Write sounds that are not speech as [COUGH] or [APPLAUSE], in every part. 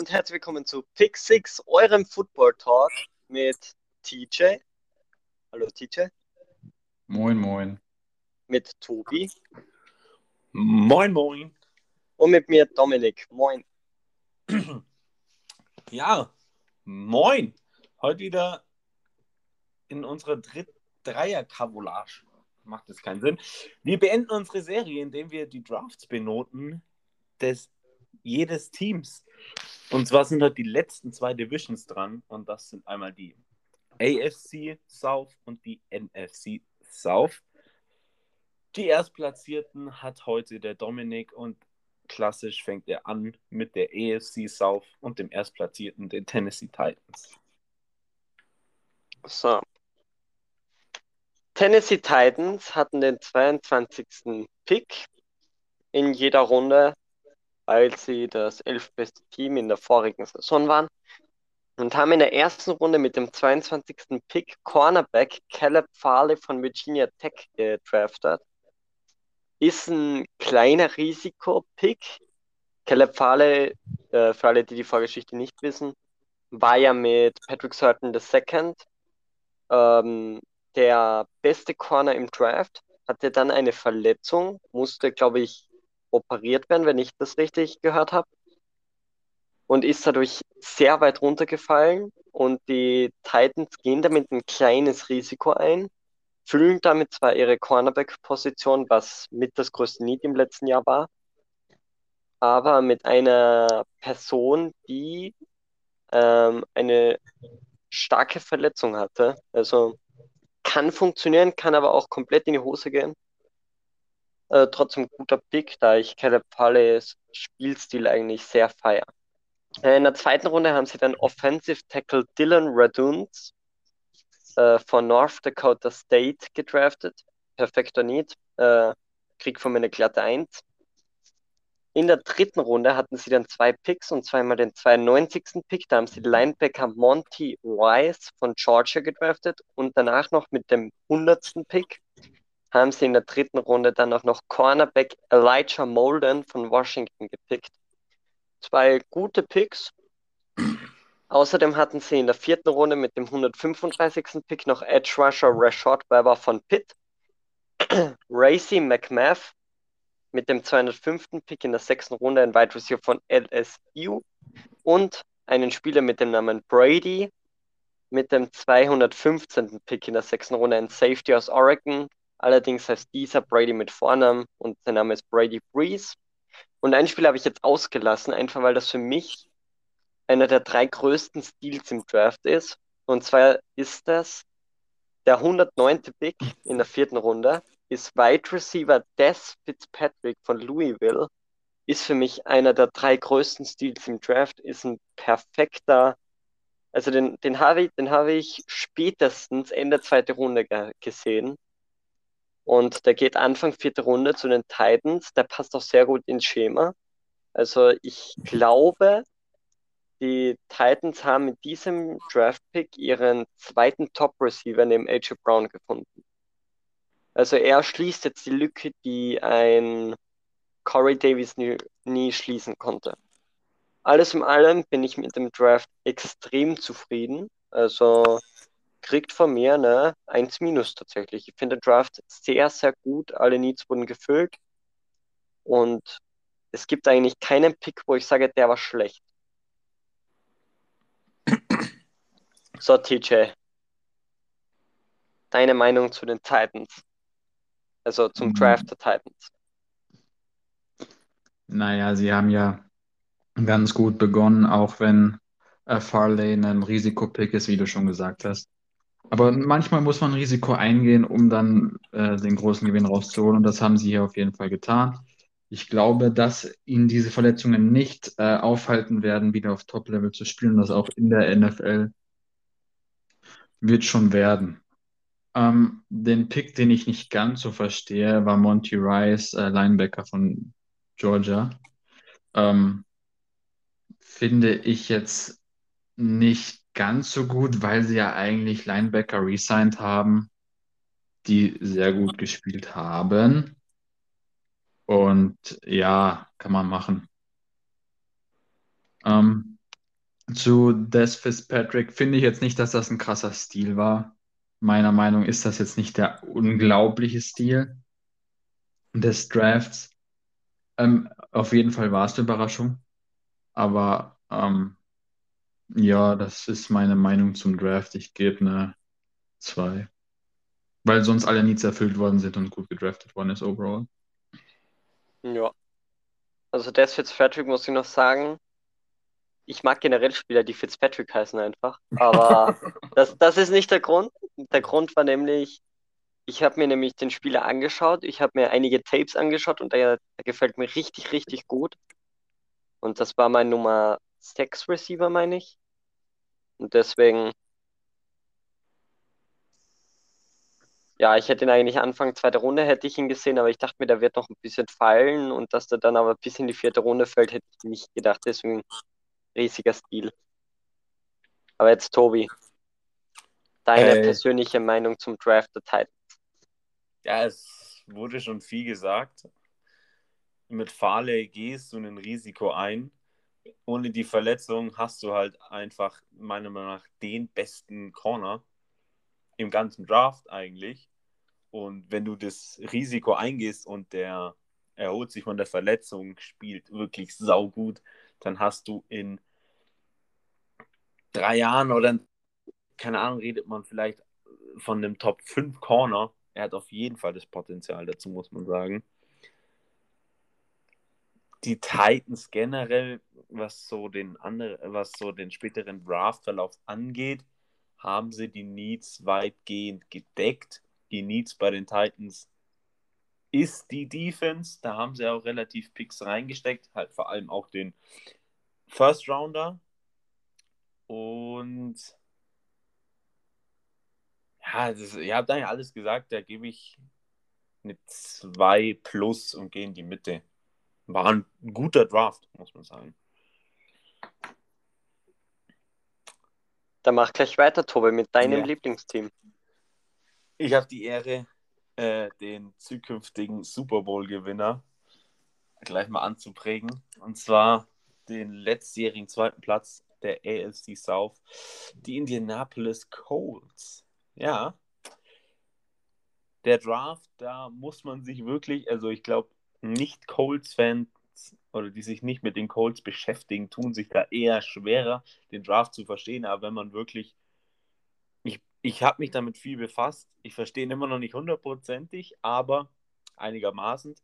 und herzlich willkommen zu Pick 6, eurem Football Talk mit TJ. Hallo TJ. Moin, moin. Mit Tobi. Moin, moin. Und mit mir Dominik. Moin. Ja, moin. Heute wieder in unserer dritten Dreier-Kavolage. Macht das keinen Sinn. Wir beenden unsere Serie, indem wir die Drafts benoten des jedes Teams. Und zwar sind halt die letzten zwei Divisions dran und das sind einmal die AFC South und die NFC South. Die Erstplatzierten hat heute der Dominik und klassisch fängt er an mit der AFC South und dem Erstplatzierten, den Tennessee Titans. So. Tennessee Titans hatten den 22. Pick in jeder Runde weil sie das elfbeste Team in der vorigen Saison waren und haben in der ersten Runde mit dem 22. Pick Cornerback Caleb Farley von Virginia Tech gedraftet. Ist ein kleiner Risiko-Pick. Caleb Farley, äh, für alle, die die Vorgeschichte nicht wissen, war ja mit Patrick Surton II ähm, der beste Corner im Draft, hatte dann eine Verletzung, musste, glaube ich, operiert werden, wenn ich das richtig gehört habe. Und ist dadurch sehr weit runtergefallen. Und die Titans gehen damit ein kleines Risiko ein, füllen damit zwar ihre Cornerback-Position, was mit das größte Need im letzten Jahr war, aber mit einer Person, die ähm, eine starke Verletzung hatte. Also kann funktionieren, kann aber auch komplett in die Hose gehen. Äh, trotzdem guter Pick, da ich Caleb Farleys Spielstil eigentlich sehr feiere. Äh, in der zweiten Runde haben sie dann Offensive Tackle Dylan Raduns äh, von North Dakota State gedraftet. Perfekter Need. Äh, krieg von mir eine glatte 1. In der dritten Runde hatten sie dann zwei Picks und zweimal den 92. Pick. Da haben sie Linebacker Monty Wise von Georgia gedraftet und danach noch mit dem 100. Pick haben sie in der dritten Runde dann auch noch Cornerback Elijah Molden von Washington gepickt. Zwei gute Picks. Außerdem hatten sie in der vierten Runde mit dem 135. Pick noch Edge Rusher Rashad Weber von Pitt, [CLEARS THROAT] Racy McMath mit dem 205. Pick in der sechsten Runde ein Wide Receiver von LSU und einen Spieler mit dem Namen Brady mit dem 215. Pick in der sechsten Runde ein Safety aus Oregon Allerdings heißt dieser Brady mit Vornamen und sein Name ist Brady Breeze. Und ein Spiel habe ich jetzt ausgelassen, einfach weil das für mich einer der drei größten Steals im Draft ist. Und zwar ist das der 109. Pick in der vierten Runde, ist Wide Receiver Des Fitzpatrick von Louisville. Ist für mich einer der drei größten Steals im Draft, ist ein perfekter, also den, den habe ich, habe ich spätestens Ende zweite Runde gesehen und der geht Anfang vierte Runde zu den Titans. Der passt auch sehr gut ins Schema. Also ich glaube, die Titans haben mit diesem Draft-Pick ihren zweiten Top-Receiver neben AJ Brown gefunden. Also er schließt jetzt die Lücke, die ein Corey Davis nie, nie schließen konnte. Alles in allem bin ich mit dem Draft extrem zufrieden. Also kriegt von mir eine 1 minus tatsächlich. Ich finde Draft sehr, sehr gut. Alle Needs wurden gefüllt. Und es gibt eigentlich keinen Pick, wo ich sage, der war schlecht. [COUGHS] So, TJ. Deine Meinung zu den Titans? Also zum mhm. Draft der Titans. Naja, sie haben ja ganz gut begonnen, auch wenn äh, Farley ein Risikopick ist, wie du schon gesagt hast. Aber manchmal muss man Risiko eingehen, um dann äh, den großen Gewinn rauszuholen. Und das haben sie hier auf jeden Fall getan. Ich glaube, dass ihn diese Verletzungen nicht äh, aufhalten werden, wieder auf Top-Level zu spielen. Das auch in der NFL wird schon werden. Ähm, den Pick, den ich nicht ganz so verstehe, war Monty Rice, äh, Linebacker von Georgia. Ähm, finde ich jetzt nicht ganz so gut, weil sie ja eigentlich Linebacker resigned haben, die sehr gut gespielt haben. Und ja, kann man machen. Ähm, Zu Des Fitzpatrick finde ich jetzt nicht, dass das ein krasser Stil war. Meiner Meinung ist das jetzt nicht der unglaubliche Stil des Drafts. Ähm, auf jeden Fall war es eine Überraschung. Aber ähm, ja, das ist meine Meinung zum Draft. Ich gebe eine 2. Weil sonst alle Needs erfüllt worden sind und gut gedraftet worden ist overall. Ja. Also Des Fitzpatrick muss ich noch sagen, ich mag generell Spieler, die Fitzpatrick heißen einfach. Aber [LAUGHS] das, das ist nicht der Grund. Der Grund war nämlich, ich habe mir nämlich den Spieler angeschaut, ich habe mir einige Tapes angeschaut und der, der gefällt mir richtig, richtig gut. Und das war mein Nummer 6 Receiver, meine ich. Und deswegen, ja, ich hätte ihn eigentlich Anfang zweiter Runde hätte ich ihn gesehen, aber ich dachte mir, der wird noch ein bisschen fallen und dass der dann aber bis in die vierte Runde fällt, hätte ich nicht gedacht. Deswegen riesiger Stil. Aber jetzt Tobi, deine Äh. persönliche Meinung zum Draft der Titans. Ja, es wurde schon viel gesagt. Mit Farley gehst du ein Risiko ein. Ohne die Verletzung hast du halt einfach meiner Meinung nach den besten Corner im ganzen Draft eigentlich. Und wenn du das Risiko eingehst und der erholt sich von der Verletzung, spielt wirklich saugut, dann hast du in drei Jahren oder in, keine Ahnung, redet man vielleicht von einem Top 5 Corner. Er hat auf jeden Fall das Potenzial dazu, muss man sagen. Die Titans generell, was so den anderen, was so den späteren Draftverlauf angeht, haben sie die Needs weitgehend gedeckt. Die Needs bei den Titans ist die Defense. Da haben sie auch relativ Picks reingesteckt, halt vor allem auch den First Rounder. Und ja, das, ihr habt eigentlich alles gesagt, da gebe ich eine 2 plus und gehe in die Mitte. War ein guter Draft, muss man sagen. Dann mach gleich weiter, Tobi, mit deinem Ja. Lieblingsteam. Ich habe die Ehre, äh, den zukünftigen Super Bowl-Gewinner gleich mal anzuprägen. Und zwar den letztjährigen zweiten Platz der AFC South, die Indianapolis Colts. Ja. Der Draft, da muss man sich wirklich, also ich glaube, nicht Colts-Fans oder die sich nicht mit den Colts beschäftigen, tun sich da eher schwerer, den Draft zu verstehen. Aber wenn man wirklich ich, ich habe mich damit viel befasst. Ich verstehe ihn immer noch nicht hundertprozentig, aber einigermaßen.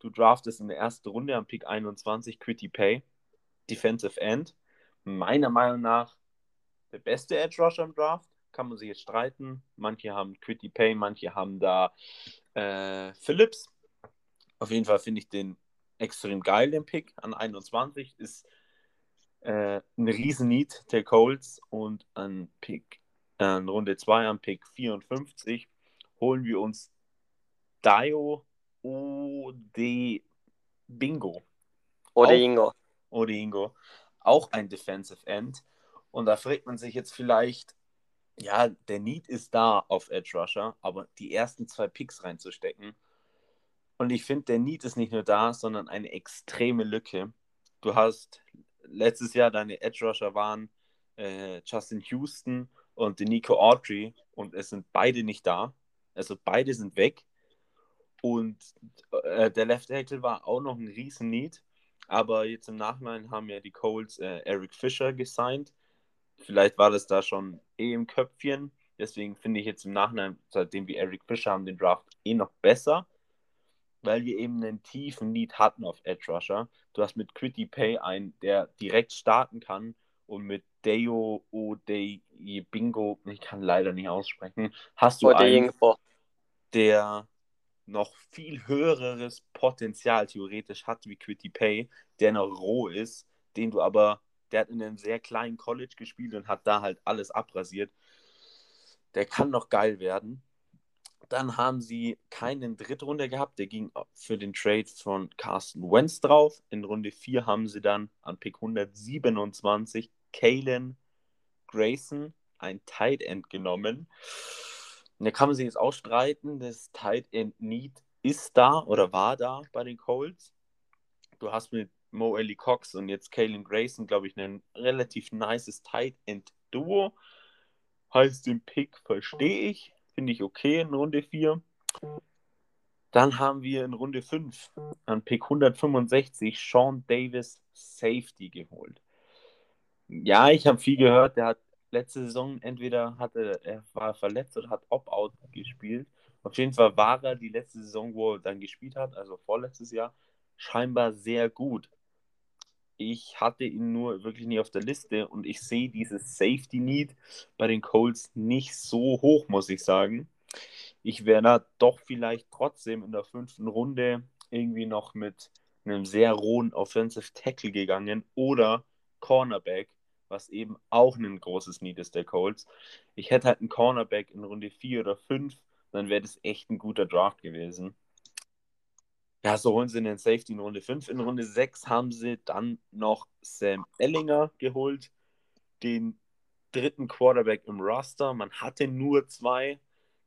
Du draftest in der ersten Runde am Pick 21 Quitty Pay, Defensive End. Meiner Meinung nach der beste Edge Rusher im Draft. Kann man sich jetzt streiten. Manche haben Quitty Pay, manche haben da äh, Phillips. Auf jeden Fall finde ich den extrem geil, den Pick an 21. Ist äh, ein Riesen-Need der Colts und an Pick in Runde 2 am Pick 54 holen wir uns Dio Ode Bingo. Ode Ingo. Auch ein Defensive End. Und da fragt man sich jetzt vielleicht, ja, der Need ist da auf Edge Rusher, aber die ersten zwei Picks reinzustecken. Und ich finde, der Need ist nicht nur da, sondern eine extreme Lücke. Du hast letztes Jahr deine Edge Rusher waren äh, Justin Houston und Nico Autry und es sind beide nicht da. Also beide sind weg. Und äh, der Left Tackle war auch noch ein riesen Need. Aber jetzt im Nachhinein haben ja die Colts äh, Eric Fischer gesigned. Vielleicht war das da schon eh im Köpfchen. Deswegen finde ich jetzt im Nachhinein, seitdem wir Eric Fischer haben, den Draft eh noch besser. Weil wir eben einen tiefen Need hatten auf Edge Rusher. Du hast mit Quitty Pay einen, der direkt starten kann. Und mit Deo Ode Bingo, ich kann leider nicht aussprechen, hast du einen, der noch viel höheres Potenzial theoretisch hat wie Quitty Pay, der noch roh ist, den du aber, der hat in einem sehr kleinen College gespielt und hat da halt alles abrasiert. Der kann noch geil werden. Dann haben sie keinen Drittrunde gehabt, der ging für den Trade von Carsten Wentz drauf. In Runde 4 haben sie dann an Pick 127 Kalen Grayson, ein Tight End, genommen. Da kann man sich jetzt auch streiten, das Tight End Need ist da oder war da bei den Colts. Du hast mit Mo Ellie Cox und jetzt Kalen Grayson, glaube ich, ein relativ nices Tight End Duo. Heißt, den Pick verstehe ich. Finde ich okay in Runde 4. Dann haben wir in Runde 5 an Pick 165 Sean Davis Safety geholt. Ja, ich habe viel gehört. Der hat letzte Saison entweder hatte er war verletzt oder hat Opt-out gespielt. Auf jeden Fall war er die letzte Saison, wo er dann gespielt hat, also vorletztes Jahr, scheinbar sehr gut. Ich hatte ihn nur wirklich nie auf der Liste und ich sehe dieses Safety Need bei den Colts nicht so hoch, muss ich sagen. Ich wäre da doch vielleicht trotzdem in der fünften Runde irgendwie noch mit einem sehr rohen Offensive Tackle gegangen oder Cornerback, was eben auch ein großes Need ist der Colts. Ich hätte halt einen Cornerback in Runde 4 oder 5, dann wäre das echt ein guter Draft gewesen. Ja, so holen sie den Safety in Runde 5. In Runde 6 haben sie dann noch Sam Ellinger geholt, den dritten Quarterback im Roster. Man hatte nur zwei.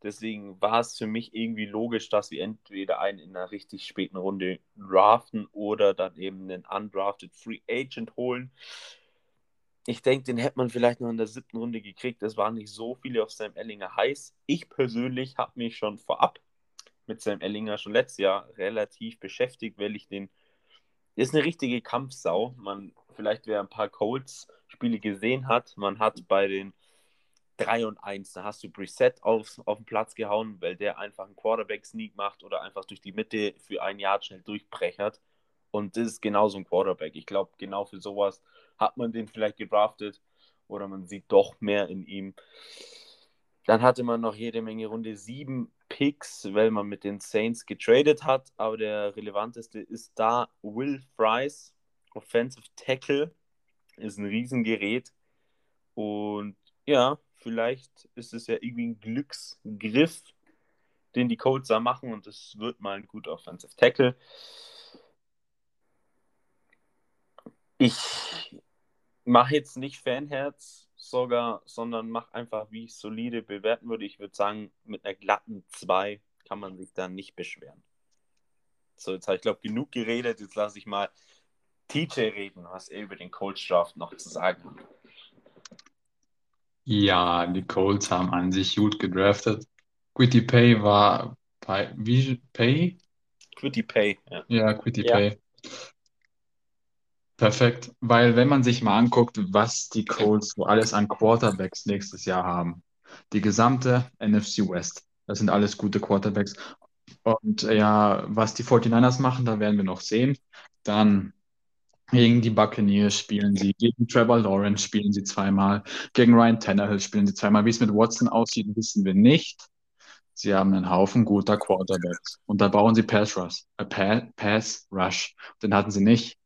Deswegen war es für mich irgendwie logisch, dass sie entweder einen in einer richtig späten Runde draften oder dann eben einen undrafted Free Agent holen. Ich denke, den hätte man vielleicht noch in der siebten Runde gekriegt. Es waren nicht so viele auf Sam Ellinger heiß. Ich persönlich habe mich schon vorab mit Sam Ellinger schon letztes Jahr relativ beschäftigt, weil ich den. Ist eine richtige Kampfsau. Man, vielleicht wer ein paar Colts-Spiele gesehen hat, man hat bei den 3 und 1, da hast du Preset auf, auf den Platz gehauen, weil der einfach einen Quarterback-Sneak macht oder einfach durch die Mitte für ein Jahr schnell durchbrechert. Und das ist genauso ein Quarterback. Ich glaube, genau für sowas hat man den vielleicht gedraftet oder man sieht doch mehr in ihm. Dann hatte man noch jede Menge Runde 7 Picks, weil man mit den Saints getradet hat. Aber der relevanteste ist da Will Fries, Offensive Tackle. Ist ein Riesengerät. Und ja, vielleicht ist es ja irgendwie ein Glücksgriff, den die Colts da machen. Und es wird mal ein guter Offensive Tackle. Ich mache jetzt nicht Fanherz sogar, sondern mache einfach, wie ich solide bewerten würde. Ich würde sagen, mit einer glatten 2 kann man sich dann nicht beschweren. So, jetzt habe ich glaube genug geredet. Jetzt lasse ich mal TJ reden, was er über den Colts Draft noch zu sagen hat. Ja, die Colts haben an sich gut gedraftet. Quitty Pay war wie Pay? Quitty Pay, ja. Ja, Quitty Ja. Pay. Perfekt, weil wenn man sich mal anguckt, was die Colts so alles an Quarterbacks nächstes Jahr haben, die gesamte NFC West, das sind alles gute Quarterbacks. Und ja, was die 49ers machen, da werden wir noch sehen. Dann gegen die Buccaneers spielen sie, gegen Trevor Lawrence spielen sie zweimal, gegen Ryan Tannehill spielen sie zweimal. Wie es mit Watson aussieht, wissen wir nicht. Sie haben einen Haufen guter Quarterbacks und da bauen sie Pass Rush, äh, Pa- Pass Rush. Den hatten sie nicht.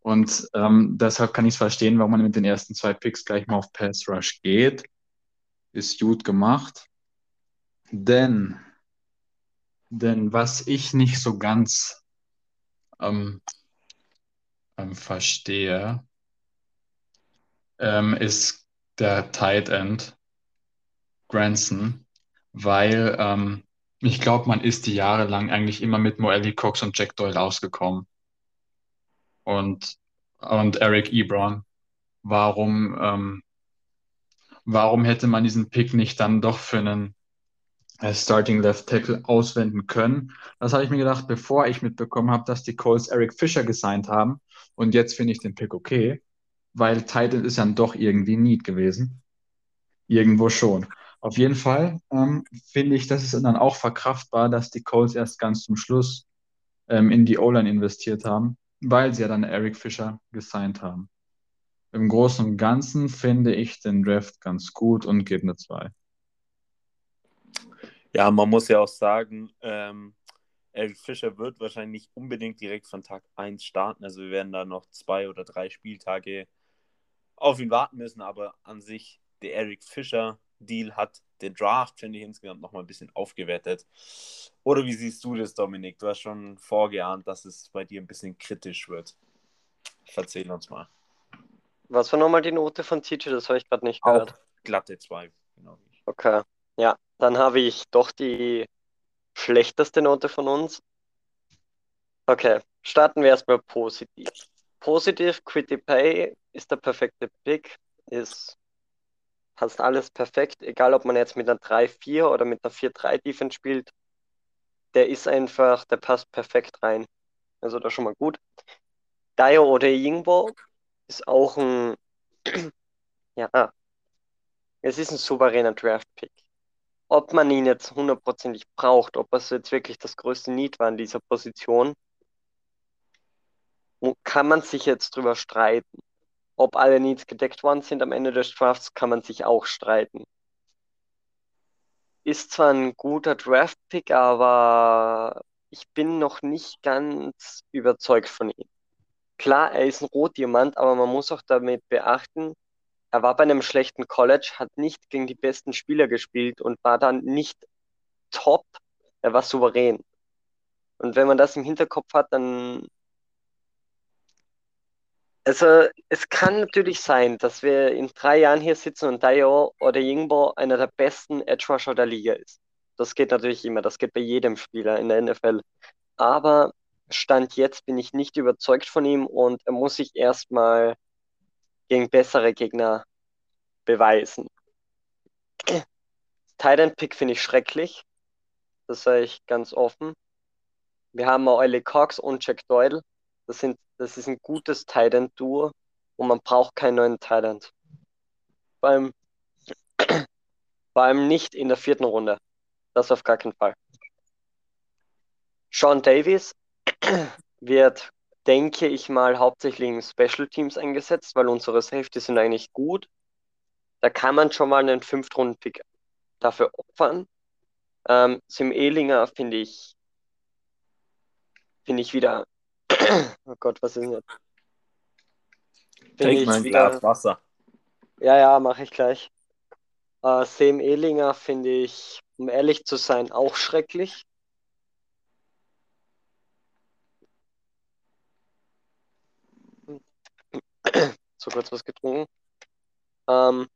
Und ähm, deshalb kann ich es verstehen, warum man mit den ersten zwei Picks gleich mal auf Pass Rush geht. Ist gut gemacht. Denn, denn was ich nicht so ganz ähm, ähm, verstehe, ähm, ist der Tight End Granson, weil ähm, ich glaube, man ist die Jahre lang eigentlich immer mit Moelle Cox und Jack Doyle ausgekommen. Und, und Eric Ebron. Warum, ähm, warum hätte man diesen Pick nicht dann doch für einen äh, Starting Left Tackle auswenden können? Das habe ich mir gedacht, bevor ich mitbekommen habe, dass die Colts Eric Fisher gesigned haben. Und jetzt finde ich den Pick okay, weil Titan ist dann doch irgendwie Need gewesen. Irgendwo schon. Auf jeden Fall ähm, finde ich, das ist dann auch verkraftbar, dass die Colts erst ganz zum Schluss ähm, in die O-Line investiert haben, weil sie ja dann Eric Fisher gesigned haben. Im Großen und Ganzen finde ich den Draft ganz gut und gebe eine 2. Ja, man muss ja auch sagen, ähm, Eric Fischer wird wahrscheinlich nicht unbedingt direkt von Tag 1 starten. Also wir werden da noch zwei oder drei Spieltage auf ihn warten müssen, aber an sich, der Eric Fischer Deal hat den Draft, finde ich, insgesamt nochmal ein bisschen aufgewertet. Oder wie siehst du das, Dominik? Du hast schon vorgeahnt, dass es bei dir ein bisschen kritisch wird. Erzähl uns mal. Was war nochmal die Note von TJ? Das habe ich gerade nicht Auch gehört. glatte 2. Genau. Okay, ja, dann habe ich doch die schlechteste Note von uns. Okay, starten wir erstmal positiv. positiv, Quitty Pay ist der perfekte Pick, ist passt alles perfekt, egal ob man jetzt mit einer 3-4 oder mit einer 4-3 Defense spielt, der ist einfach, der passt perfekt rein. Also das schon mal gut. Dio oder Yingbo ist auch ein, [CLEARS THROAT] ja, es ist ein souveräner Draft-Pick. Ob man ihn jetzt hundertprozentig braucht, ob es jetzt wirklich das größte Need war in dieser Position, kann man sich jetzt drüber streiten. Ob alle Needs gedeckt worden sind am Ende des Drafts, kann man sich auch streiten. Ist zwar ein guter Draft-Pick, aber ich bin noch nicht ganz überzeugt von ihm. Klar, er ist ein Rotdiamant, aber man muss auch damit beachten, er war bei einem schlechten College, hat nicht gegen die besten Spieler gespielt und war dann nicht top, er war souverän. Und wenn man das im Hinterkopf hat, dann also es kann natürlich sein, dass wir in drei Jahren hier sitzen und Dayo oder Yingbo einer der besten Edge Rusher der Liga ist. Das geht natürlich immer, das geht bei jedem Spieler in der NFL. Aber Stand jetzt bin ich nicht überzeugt von ihm und er muss sich erstmal gegen bessere Gegner beweisen. [CLEARS THROAT] Titan Pick finde ich schrecklich. Das sage ich ganz offen. Wir haben Ollie Cox und Jack Doyle. Das, sind, das ist ein gutes Titan-Duo und man braucht keinen neuen Titan. Vor allem, [CLEARS THROAT] vor allem nicht in der vierten Runde. Das auf gar keinen Fall. Sean Davis [CLEARS THROAT] wird, denke ich mal, hauptsächlich in Special Teams eingesetzt, weil unsere Safety sind eigentlich gut. Da kann man schon mal einen Fünftrunden-Pick dafür opfern. Ähm, Sim Ehlinger finde ich, finde ich wieder [COUGHS] oh Gott, was ist denn jetzt? Trink mal ein Glas Wasser. Ja, ja, mache ich gleich. Äh, Sam Ehlinger finde ich, um ehrlich zu sein, auch schrecklich. so kurz was getrunken. Ähm,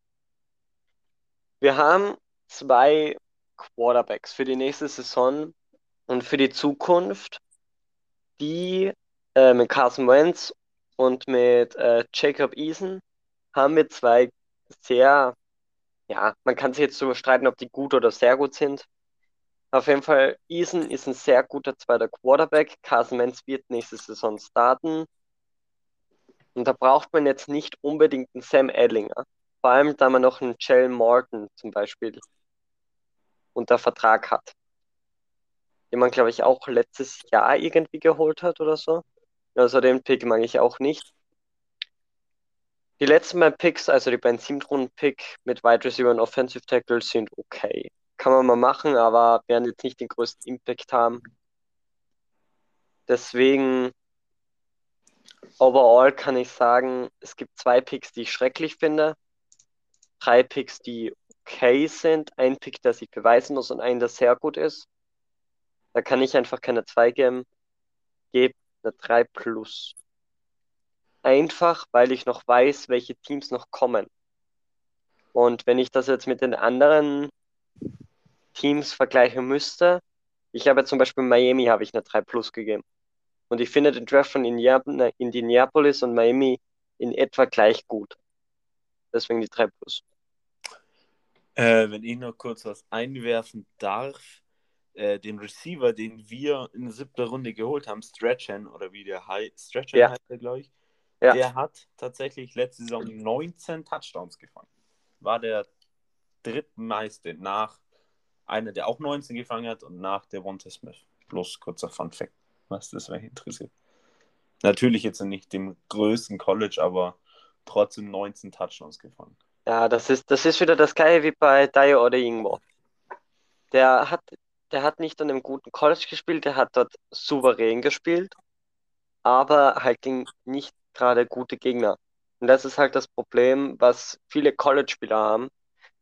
wir haben zwei Quarterbacks für die nächste Saison und für die Zukunft, die äh, mit Carson Wentz und mit äh, Jacob Eason haben wir zwei sehr, ja, man kann sich jetzt darüber streiten, ob die gut oder sehr gut sind. Auf jeden Fall, Eason ist ein sehr guter zweiter Quarterback. Carson Wentz wird nächste Saison starten. Und da braucht man jetzt nicht unbedingt einen Sam Edlinger. Vor allem, da man noch einen Jalen Morton zum Beispiel unter Vertrag hat. Den man, glaube ich, auch letztes Jahr irgendwie geholt hat oder so. Also den Pick mag ich auch nicht. Die letzten beiden Picks, also die beiden Siebtrunden-Pick mit Wide Receiver und Offensive Tackle sind okay. Kann man mal machen, aber werden jetzt nicht den größten Impact haben. Deswegen, overall kann ich sagen, es gibt zwei Picks, die ich schrecklich finde. Drei Picks, die okay sind. Ein Pick, der sich beweisen muss und einen, der sehr gut ist. Da kann ich einfach keine zwei geben. Gebe eine 3 plus. Einfach, weil ich noch weiß, welche Teams noch kommen. Und wenn ich das jetzt mit den anderen Teams vergleichen müsste, ich habe zum Beispiel Miami habe ich eine 3 plus gegeben. Und ich finde den Draft von Indianapolis und Miami in etwa gleich gut. Deswegen die 3 plus. Äh, wenn ich noch kurz was einwerfen darf, äh, den Receiver, den wir in der siebten Runde geholt haben, Stretchen oder wie der heißt, Stretchen ja. heißt der, glaube ich, ja. der hat tatsächlich letzte Saison 19 Touchdowns gefangen. War der drittmeiste nach einer, der auch 19 gefangen hat und nach der Wonte Smith. Bloß kurzer Fun Fact, was das wer interessiert. Natürlich jetzt nicht dem größten College, aber trotzdem 19 Touchdowns gefangen. Ja, das ist, das ist wieder das Geile wie bei Dio oder Ingmo. Der hat der hat nicht an einem guten College gespielt, der hat dort souverän gespielt, aber halt gegen nicht gerade gute Gegner. Und das ist halt das Problem, was viele College-Spieler haben,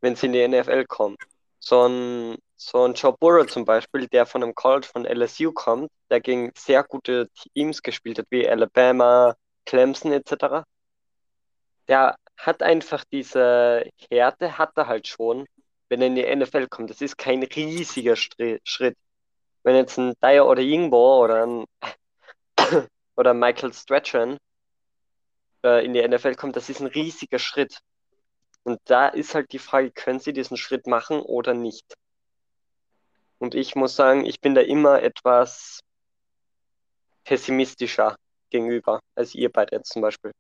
wenn sie in die NFL kommen. So ein, so ein Joe Burrow zum Beispiel, der von einem College von LSU kommt, der gegen sehr gute Teams gespielt hat, wie Alabama, Clemson etc., der hat einfach diese Härte, hat er halt schon, wenn er in die NFL kommt. Das ist kein riesiger Schritt. Wenn jetzt ein Dyer oder Yingbo oder ein [COUGHS] oder Michael Stretchen äh, in die NFL kommt, das ist ein riesiger Schritt. Und da ist halt die Frage, können sie diesen Schritt machen oder nicht? Und ich muss sagen, ich bin da immer etwas pessimistischer gegenüber, als ihr beide jetzt zum Beispiel.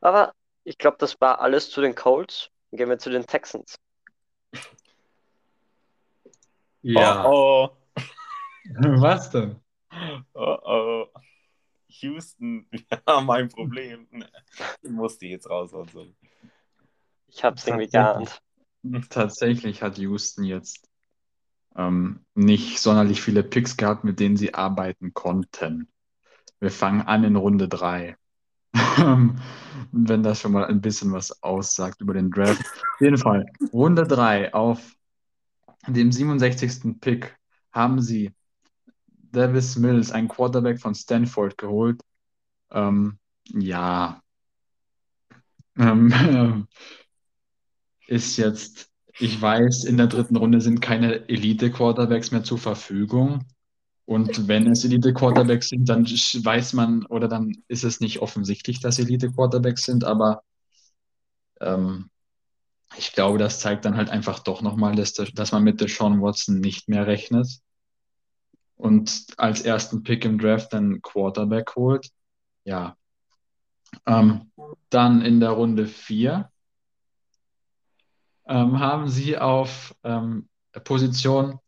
Aber ich glaube, das war alles zu den Colts. Dann gehen wir zu den Texans. Ja. Oh, [LAUGHS] Was denn? oh, oh, oh. Houston, wir haben ein Problem. Ich musste jetzt raus und so. Ich habe es irgendwie Tatsächlich. geahnt. Tatsächlich hat Houston jetzt ähm, nicht sonderlich viele Picks gehabt, mit denen sie arbeiten konnten. Wir fangen an in Runde 3. Wenn das schon mal ein bisschen was aussagt über den Draft. Auf jeden Fall, Runde 3 auf dem 67. Pick haben sie Davis Mills, ein Quarterback von Stanford, geholt. Ähm, ja. Ähm, [LAUGHS] ist jetzt, ich weiß, in der dritten Runde sind keine Elite-Quarterbacks mehr zur Verfügung. Und wenn es Elite-Quarterbacks sind, dann weiß man oder dann ist es nicht offensichtlich, dass Elite-Quarterbacks sind, aber ähm, ich glaube, das zeigt dann halt einfach doch nochmal, dass, der- dass man mit Deshaun Watson nicht mehr rechnet und als ersten Pick im Draft dann Quarterback holt. Ja. Ähm, dann in der Runde 4 ähm, haben sie auf ähm, Position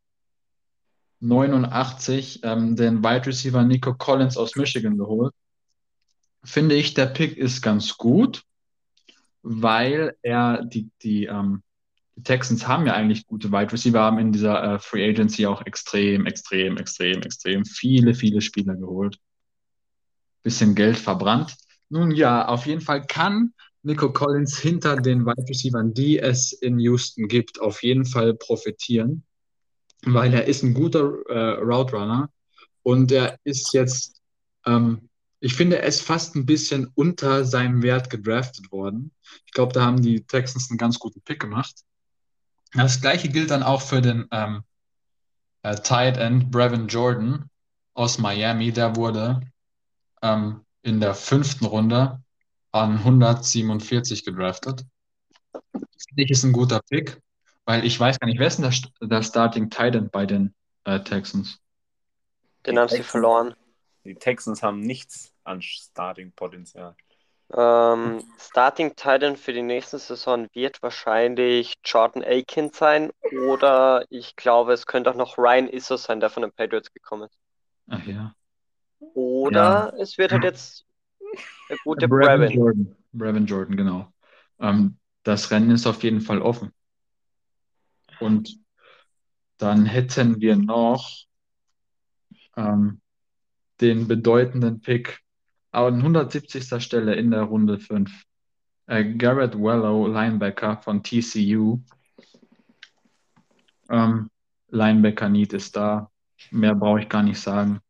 89 ähm, den Wide Receiver Nico Collins aus Michigan geholt. Finde ich, der Pick ist ganz gut, weil er die, die, ähm, die Texans haben ja eigentlich gute Wide Receiver, haben in dieser äh, Free Agency auch extrem, extrem, extrem, extrem viele, viele Spieler geholt. Bisschen Geld verbrannt. Nun ja, auf jeden Fall kann Nico Collins hinter den Wide Receivern, die es in Houston gibt, auf jeden Fall profitieren, weil er ist ein guter äh, Route Runner und er ist jetzt, ähm, ich finde, er ist fast ein bisschen unter seinem Wert gedraftet worden. Ich glaube, da haben die Texans einen ganz guten Pick gemacht. Das gleiche gilt dann auch für den ähm, äh, Tight End Brevin Jordan aus Miami. Der wurde ähm, in der fünften Runde an 147 gedraftet. Finde ich, ist ein guter Pick, weil ich weiß gar nicht, wer ist denn der, der Starting Tight End bei den äh, Texans? Den Die haben sie verloren. Die Texans haben nichts an Starting-Potenzial. Ähm, Starting Titan für die nächste Saison wird wahrscheinlich Jordan Aiken sein oder ich glaube, es könnte auch noch Ryan Issos sein, der von den Patriots gekommen ist. Ach ja. Oder es wird halt jetzt der gute Brevin Brevin. Jordan. Brevin Jordan, genau. Ähm, das Rennen ist auf jeden Fall offen. Und dann hätten wir noch ähm, den bedeutenden Pick an 170. Stelle in der Runde 5. Äh, Garrett Wellow, Linebacker von TCU. Ähm, Linebacker-Need ist da. Mehr brauche ich gar nicht sagen.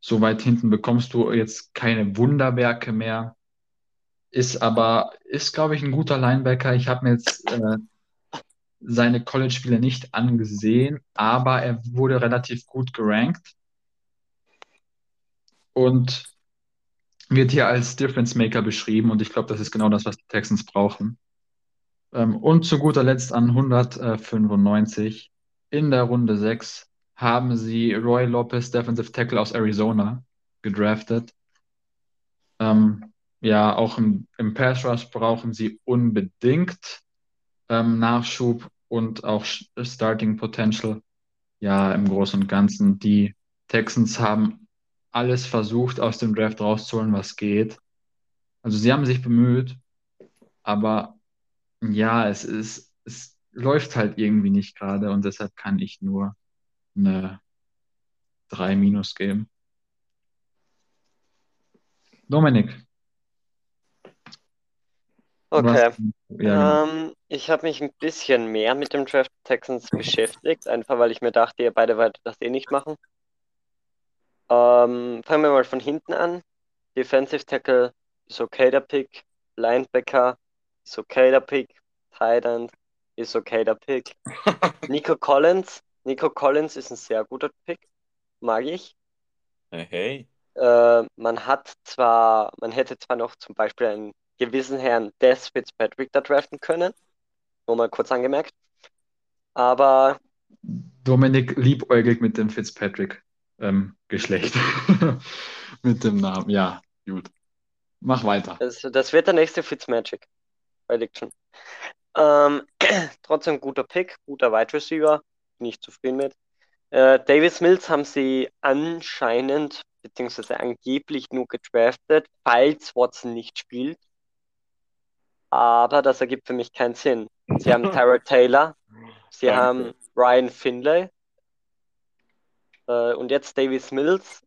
So weit hinten bekommst du jetzt keine Wunderwerke mehr. Ist aber, ist, glaube ich, ein guter Linebacker. Ich habe mir jetzt äh, seine College-Spiele nicht angesehen, aber er wurde relativ gut gerankt und wird hier als Difference Maker beschrieben. Und ich glaube, das ist genau das, was die Texans brauchen. Ähm, und zu guter Letzt an 195 in der Runde 6 haben sie Roy Lopez, Defensive Tackle aus Arizona, gedraftet. Ähm, ja, auch im, im Pass Rush brauchen sie unbedingt ähm, Nachschub und auch Starting Potential. Ja, im Großen und Ganzen, die Texans haben alles versucht, aus dem Draft rauszuholen, was geht. Also sie haben sich bemüht, aber ja, es ist, es läuft halt irgendwie nicht gerade und deshalb kann ich nur eine 3 minus geben. Dominik, Okay. was? Ja, genau. Ähm, ich habe mich ein bisschen mehr mit dem Draft Texans beschäftigt, einfach weil ich mir dachte, ihr beide werdet das eh nicht machen. Ähm, fangen wir mal von hinten an. Defensive Tackle ist okay der Pick. Linebacker ist okay der Pick. Tight End ist okay der Pick. [LAUGHS] Nico Collins. Nico Collins ist ein sehr guter Pick. Mag ich. Hey, äh, man hat zwar, man hätte zwar noch zum Beispiel einen gewissen Herrn Des Fitzpatrick da draften können, nur mal kurz angemerkt, aber Dominik liebäugelt mit dem Fitzpatrick-Geschlecht. [LAUGHS] mit dem Namen. Ja, gut. Mach weiter. das, das wird der nächste Fitzmagic Prediction. Ähm, [CLEARS THROAT] trotzdem guter Pick, guter Wide Receiver, bin ich zufrieden mit. Äh, Davis Mills haben sie anscheinend, beziehungsweise angeblich nur gedraftet, falls Watson nicht spielt. Aber das ergibt für mich keinen Sinn. Sie haben [LAUGHS] Tyrod Taylor, sie Danke. haben Ryan Finlay äh, und jetzt Davis Mills.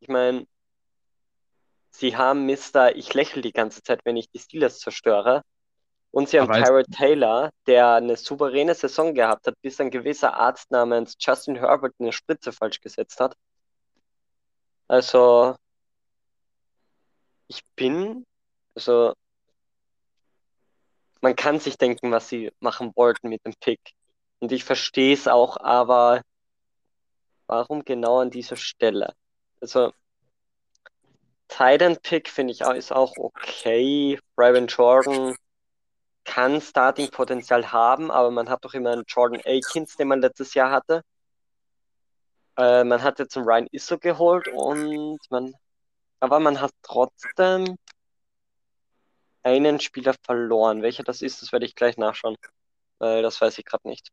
Ich meine, sie haben Mr. Ich lächle die ganze Zeit, wenn ich die Steelers zerstöre. Und sie haben Tyrod Taylor, der eine souveräne Saison gehabt hat, bis ein gewisser Arzt namens Justin Herbert eine Spritze falsch gesetzt hat. Also, ich bin, also, man kann sich denken, was sie machen wollten mit dem Pick. Und ich verstehe es auch, aber warum genau an dieser Stelle? Also, Tight Pick finde ich auch, ist auch okay. Brevin Jordan kann Starting-Potenzial haben, aber man hat doch immer einen Jordan Akins, den man letztes Jahr hatte. Äh, man hat jetzt einen Ryan Isso geholt und man, aber man hat trotzdem einen Spieler verloren. Welcher das ist, das werde ich gleich nachschauen, weil das weiß ich gerade nicht.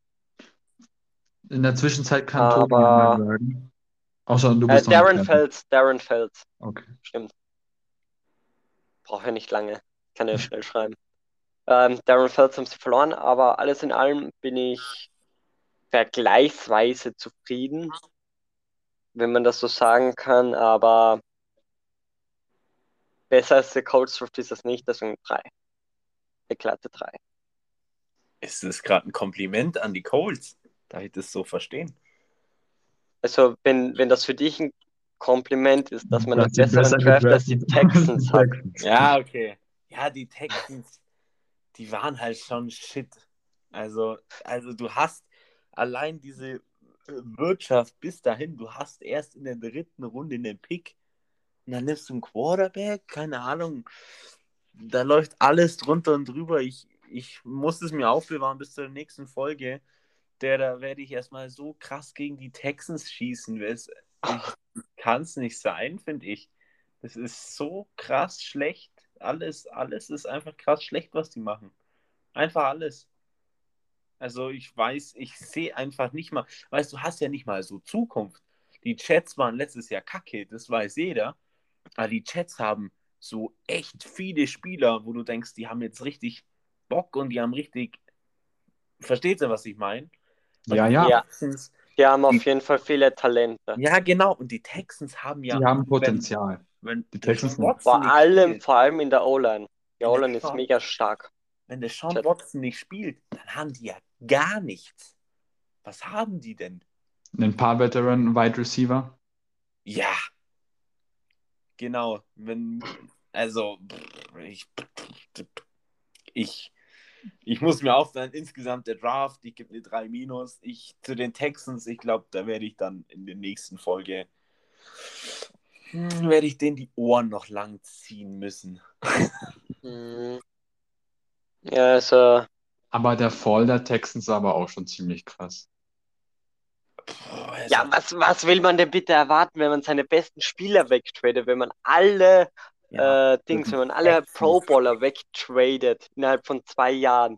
In der Zwischenzeit kann Aber- Tobi sagen. Außer du Äh, bist noch Darren. Felds, Darren Felds, Okay. stimmt. Brauche ja nicht lange, kann ja schnell [LAUGHS] schreiben. Ähm, Darren Felds haben sie verloren, aber alles in allem bin ich vergleichsweise zufrieden, wenn man das so sagen kann, aber besser als der Colts Draft ist das nicht, deswegen drei. Eine glatte drei. Ist das gerade ein Kompliment an die Colts? Darf ich das so verstehen? Also, wenn, wenn das für dich ein Kompliment ist, dass man einen sie besseren besser Draft als die Texans [LAUGHS] hat. Ja, okay. Ja, die Texans, die waren halt schon shit. Also, also du hast allein diese Wirtschaft bis dahin, du hast erst in der dritten Runde einen Pick und dann nimmst du einen Quarterback, keine Ahnung. Da läuft alles drunter und drüber. Ich, ich muss es mir aufbewahren bis zur nächsten Folge. Der, da werde ich erstmal so krass gegen die Texans schießen. Kann es nicht sein, finde ich. Das ist so krass schlecht. Alles, alles ist einfach krass schlecht, was die machen. Einfach alles. Also ich weiß, ich sehe einfach nicht mal, weißt du, hast ja nicht mal so Zukunft. Die Chats waren letztes Jahr kacke, das weiß jeder. Aber die Chats haben so echt viele Spieler, wo du denkst, die haben jetzt richtig Bock und die haben richtig. Versteht ihr, was ich meine? Ja, die ja. Ja. Texans, Die haben auf Die- jeden Fall viele Talente. ja, genau. Und die Texans haben ja. Die haben Potenzial. Wenn, wenn Die Texans. Watson Vor allem, spielt, vor allem in der O-Line. Die O-Line ist mega stark. Wenn der Sean. Watson nicht spielt, dann haben die ja gar nichts. Was haben die denn? Ein paar Veteran Wide Receiver. Ja. Genau. Wenn, also, ich, ich, ich muss mir aufhören, insgesamt der Draft, ich gebe eine 3 Minus. Ich zu den Texans, ich glaube, da werde ich dann in der nächsten Folge, hm, werde ich denen die Ohren noch lang ziehen müssen. Mhm. Ja, also, Aber der Fall der Texans war aber auch schon ziemlich krass. Boah, also, ja, was, was will man denn bitte erwarten, wenn man seine besten Spieler wegtradet, wenn man alle ja, äh, Dings, wenn man alle. Pro-Bowler wegtradet innerhalb von zwei Jahren,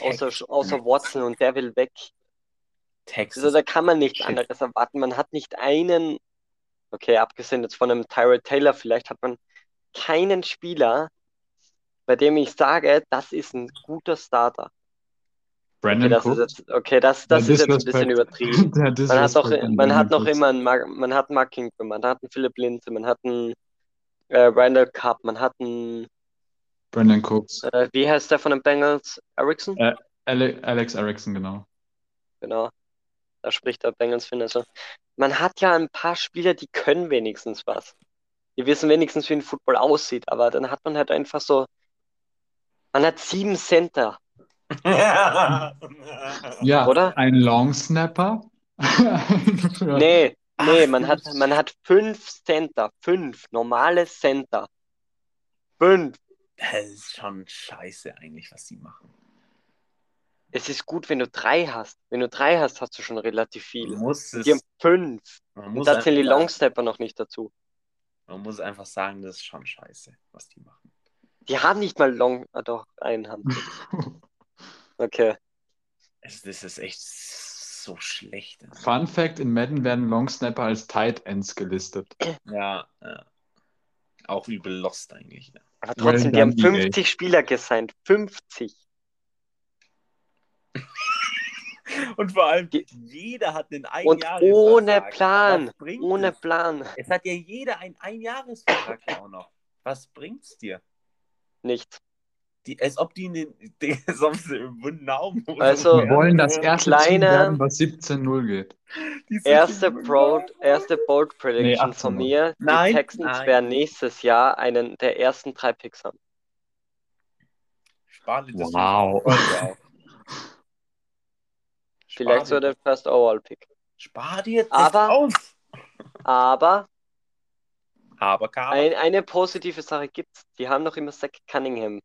außer, außer Watson und der will weg. Texans. Also da kann man nichts Shit. anderes erwarten. Man hat nicht einen, okay, abgesehen jetzt von einem Tyrod Taylor, vielleicht hat man keinen Spieler, bei dem ich sage, das ist ein guter Starter. Okay, Brandon das ist okay, das, das ist jetzt ein bisschen übertrieben. [LAUGHS] Man hat an man hat Brandon noch immer einen, Mark, man hat Mark Ingram, man hat einen Philipp Lindsay, man hat einen äh, Randall Cup, man hat einen, Brandon Cooks. äh, wie heißt der von den Bengals? Erickson? Äh. Ale Alex Erickson, genau. Genau. Da spricht der Bengals. Also, man hat ja ein paar Spieler, die können wenigstens was. Die wissen wenigstens, wie ein Football aussieht, aber dann hat man halt einfach so, man hat sieben Center, [LAUGHS] Ja, Oder? ein Long Snapper. [LAUGHS] Nee, Nee, man hat, man hat fünf Center. Fünf normale Center. Fünf. Das ist schon scheiße eigentlich, was die machen. Es ist gut, wenn du drei hast. Wenn du drei hast, hast du schon relativ Man viel. muss es, Die haben fünf. man Und muss da zählen die sagen- Longstepper noch nicht dazu. Man muss einfach sagen, das ist schon scheiße, was die machen. Die haben nicht mal Long. Ah, doch, einen haben. [LAUGHS] Okay. Es, das ist echt so schlecht. Fun Fact: In Madden werden Long Snapper als Tight Ends gelistet. Ja, ja. Auch übel lost eigentlich. Ja. Aber Well trotzdem, die done, haben EA. 50 Spieler gesigned. 50. [LAUGHS] Und vor allem, Die- jeder hat einen Und Einjahresvertrag. ohne Plan. Ohne es? Plan. Es hat ja jeder einen Einjahresvertrag ja auch noch. Was bringt's dir? Nichts. Die, als ob die, [LAUGHS] die ob sie im Wundaum Also, Wir wollen das erste Team kleine- werden, was 17-0 geht. Erste, Broad, erste Bold Prediction Nee, 18 von mir. Die Nein, Texans nein. werden nächstes Jahr einen der ersten drei Picks haben. Spar dir das Wow. die. [LAUGHS] Vielleicht so der First Overall Pick. Spar dir das Aber- auf. Aber Aber Karl, ein, eine positive Sache gibt's. Die haben noch immer Zach Cunningham.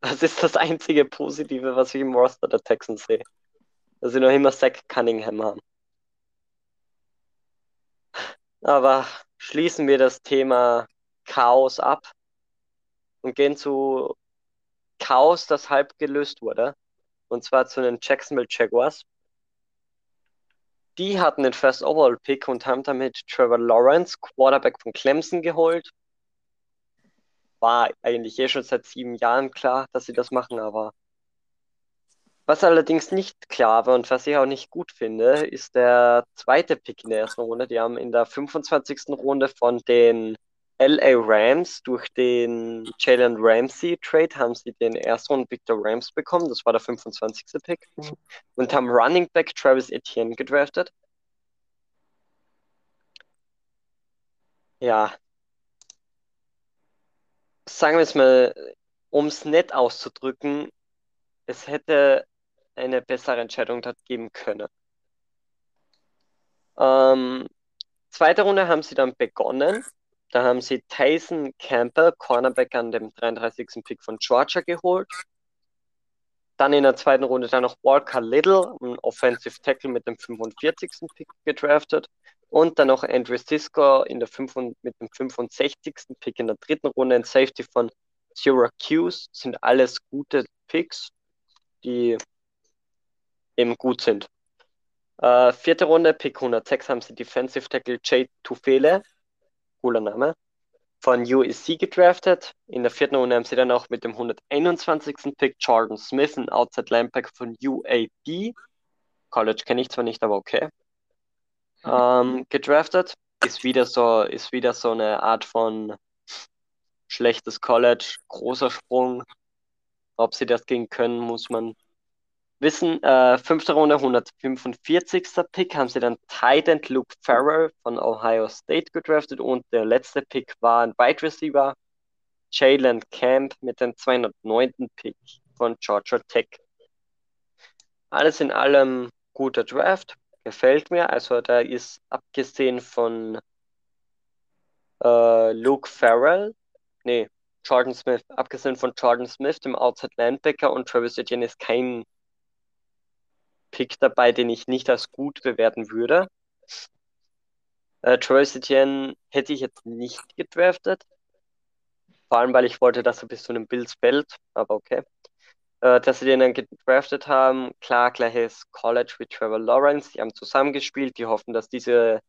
Das ist das einzige Positive, was ich im Roster der Texans sehe. Dass sie noch immer Zach Cunningham haben. Aber schließen wir das Thema Chaos ab und gehen zu Chaos, das halb gelöst wurde. Und zwar zu den Jacksonville Jaguars. Die hatten den First Overall Pick und haben damit Trevor Lawrence, Quarterback von Clemson, geholt. War eigentlich eh schon seit sieben Jahren klar, dass sie das machen, aber was allerdings nicht klar war und was ich auch nicht gut finde, ist der zweite Pick in der ersten Runde. Die haben in der 25. Runde von den LA Rams durch den Jalen Ramsey Trade haben sie den ersten Pick der Rams bekommen. Das war der 25. Pick. Und haben Running Back Travis Etienne gedraftet. Ja. Sagen wir es mal, um es nett auszudrücken, es hätte eine bessere Entscheidung dort geben können. Ähm, zweite Runde haben sie dann begonnen. Da haben sie Tyson Campbell, Cornerback an dem 33. Pick von Georgia geholt. Dann in der zweiten Runde dann noch Walker Little, ein Offensive Tackle mit dem 45. Pick gedraftet. Und dann noch Andrew Sisko in der 5, mit dem 65. Pick in der dritten Runde, ein Safety von Syracuse. Sind alles gute Picks, die eben gut sind. Äh, vierte Runde, Pick 106, haben sie Defensive Tackle Jay Tufele, cooler Name, von USC gedraftet. In der vierten Runde haben sie dann auch mit dem 121. Pick Jordan Smith, ein Outside Linebacker von UAB. College kenne ich zwar nicht, aber okay. Ähm, gedraftet. Ist wieder so, ist wieder so eine Art von schlechtes College, großer Sprung. Ob sie das gehen können, muss man wissen. Äh, fünfte Runde, 145. Pick, haben sie dann Titan Luke Farrell von Ohio State gedraftet und der letzte Pick war ein Wide Receiver, Jalen Camp mit dem 209. Pick von Georgia Tech. Alles in allem guter Draft, gefällt mir. Also da ist abgesehen von äh, Luke Farrell, nee, Jordan Smith, abgesehen von Jordan Smith, dem Outside Linebacker und Travis Etienne ist kein Pick dabei, den ich nicht als gut bewerten würde. Äh, Travis Etienne hätte ich jetzt nicht gedraftet. Vor allem, weil ich wollte, dass er bis zu einem Bills fällt, aber okay. Äh, dass sie den dann gedraftet haben, klar, gleiches College wie Trevor Lawrence, die haben zusammengespielt, die hoffen, dass diese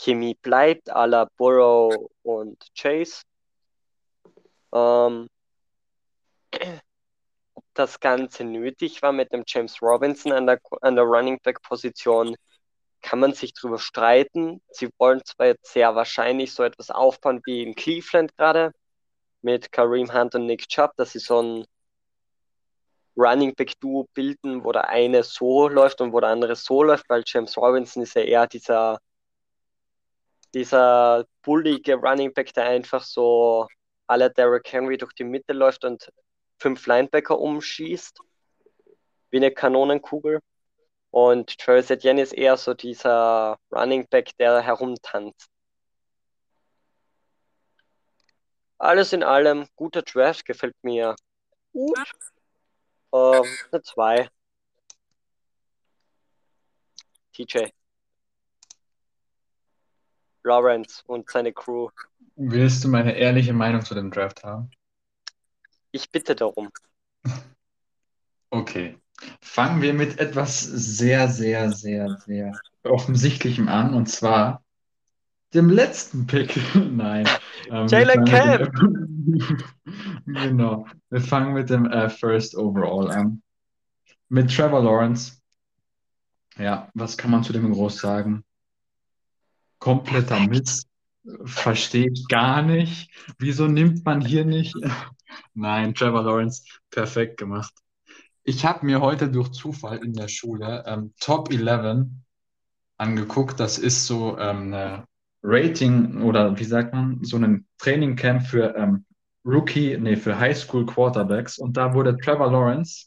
Chemie bleibt, à la Burrow und Chase. Ähm, ob das Ganze nötig war mit dem James Robinson an der, an der Running Back Position, kann man sich drüber streiten. Sie wollen zwar jetzt sehr wahrscheinlich so etwas aufbauen wie in Cleveland gerade mit Kareem Hunt und Nick Chubb, dass sie so ein Running Back Duo bilden, wo der eine so läuft und wo der andere so läuft, weil James Robinson ist ja eher dieser dieser bullige Running Back, der einfach so aller Derrick Henry durch die Mitte läuft und fünf Linebacker umschießt, wie eine Kanonenkugel. Und Travis Etienne ist eher so dieser Running Back, der herumtanzt. Alles in allem, guter Draft, gefällt mir gut. Ähm, eine 2. TJ. Lawrence und seine Crew. Willst du meine ehrliche Meinung zu dem Draft haben? Ich bitte darum. [LAUGHS] Okay. Fangen wir mit etwas sehr, sehr, sehr, sehr Offensichtlichem an, und zwar dem letzten Pick. [LAUGHS] Nein. Ähm, Jalen dem- [LAUGHS] Genau. Wir fangen mit dem äh, First Overall an. Mit Trevor Lawrence. Ja, was kann man zu dem groß sagen? Kompletter Mist. Verstehe ich gar nicht. Wieso nimmt man hier nicht? [LAUGHS] Nein, Trevor Lawrence, perfekt gemacht. Ich habe mir heute durch Zufall in der Schule ähm, Top 11 angeguckt. Das ist so ähm, eine Rating oder wie sagt man, so ein Trainingcamp für ähm, Rookie, nee, für Highschool Quarterbacks. Und da wurde Trevor Lawrence,